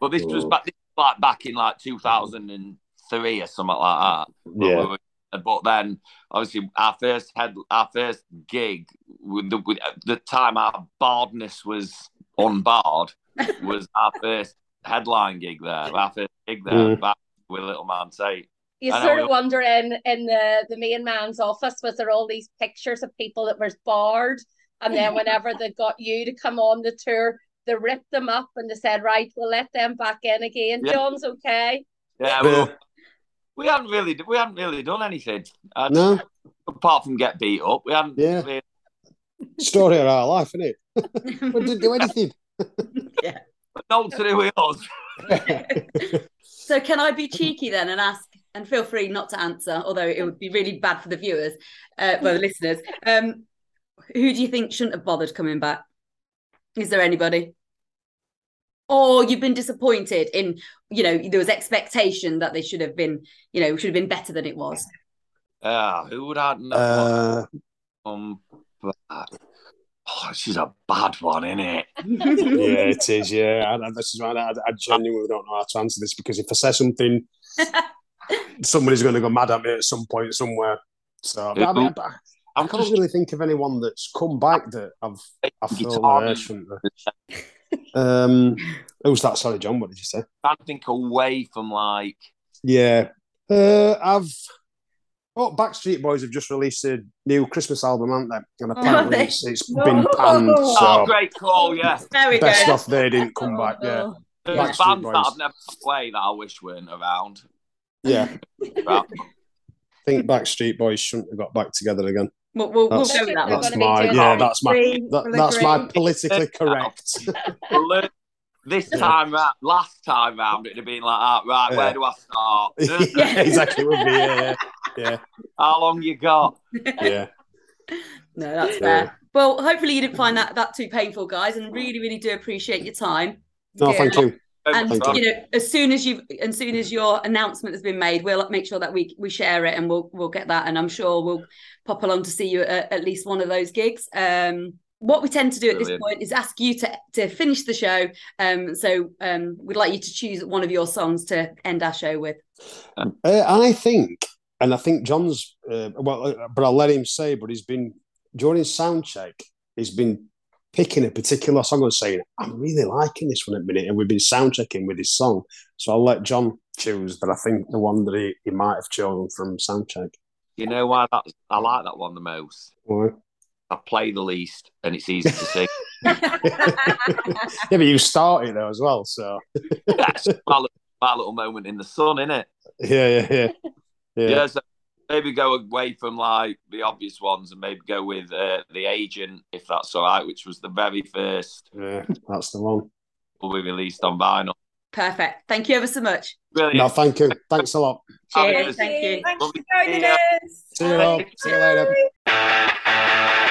But this was back, this was like back in like two thousand and three or something like that. Yeah. we were- but then obviously our first head, our first gig, with the, with the time our barredness was unbarred, (laughs) was our first headline gig there. Our first gig there, Mm. back with Little Man Tate. You I sort we- of wonder in in the the main man's office was there all these pictures of people that were barred, and then whenever they got you to come on the tour, they ripped them up and they said, "Right, we'll let them back in again." Yeah. John's okay. Yeah, Yeah. well, we hadn't really we hadn't really done anything. Uh, No, apart from get beat up, we hadn't. Yeah. really- story of our life, isn't it? (laughs) (laughs) we didn't do anything. (laughs) but not to do with us. So can I be cheeky then and ask, and feel free not to answer, although it would be really bad for the viewers, uh, for the listeners. Um, who do you think shouldn't have bothered coming back? Is there anybody? Or you've been disappointed in, you know, there was expectation that they should have been, you know, should have been better than it was. Ah, who would I know? Uh, um, back? Oh, this is a bad one, isn't it? (laughs) yeah, it is. Yeah, I, I- this is why I, I genuinely don't know how to answer this because if I say something, (laughs) somebody's going to go mad at me at some point somewhere. So I, mean, I, I I'm can't really think of anyone that's come back that I've I feel Guitar. uh, shouldn't have. (laughs) Um, who's that? Sorry, John. What did you say? I think away from like Yeah, uh, I've. Oh, Backstreet Boys have just released a new Christmas album, haven't they? And apparently they? it's, it's been panned. oh, great call, yeah. There we best go. off they didn't come back. Yeah, There's bands Boys. that I've never played that I wish weren't around. yeah. Right. I think Backstreet Boys shouldn't have got back together again. We'll, we'll, we'll That's, go with that that's my yeah. That's my that, that's my politically (laughs) correct. Well, this time round, last time round, it'd have been like, ah, right, Yeah. where do I start? (laughs) yeah, exactly. Would be yeah, yeah, How long you got? yeah. No, that's Yeah. fair. Well, hopefully you didn't find that that too painful, guys, and really, really do appreciate your time. No, thank you. And Thank you know, as soon as you've, as soon as your announcement has been made, we'll make sure that we we share it, and we'll we'll get that, and I'm sure we'll pop along to see you at, at least one of those gigs. Um, what we tend to do at this point is ask you to to finish the show. Um, so um, we'd like you to choose one of your songs to end our show with. Uh, I think, and I think John's uh, well, uh, but I'll let him say. But he's been during sound check. He's been picking a particular song and saying, "I'm really liking this one at the minute," and we've been sound checking with his song. So I'll let John choose. But I think the one that he, he might have chosen from sound check. You know why that I like that one the most? Or- I play the least, and it's easy to sing. (laughs) yeah, but you started though as well. So That's my, little, my little moment in the sun, innit? (laughs) yeah, yeah, yeah, Yeah. yeah. so maybe go away from like the obvious ones and maybe go with uh, the agent, if that's all right, which was the very first yeah that's the one. Will be released on vinyl. Perfect. Thank you ever so much. Brilliant. No, thank you. Thanks a lot. Cheers. Thank you. Thanks for joining see us. See you all. See you later. Bye.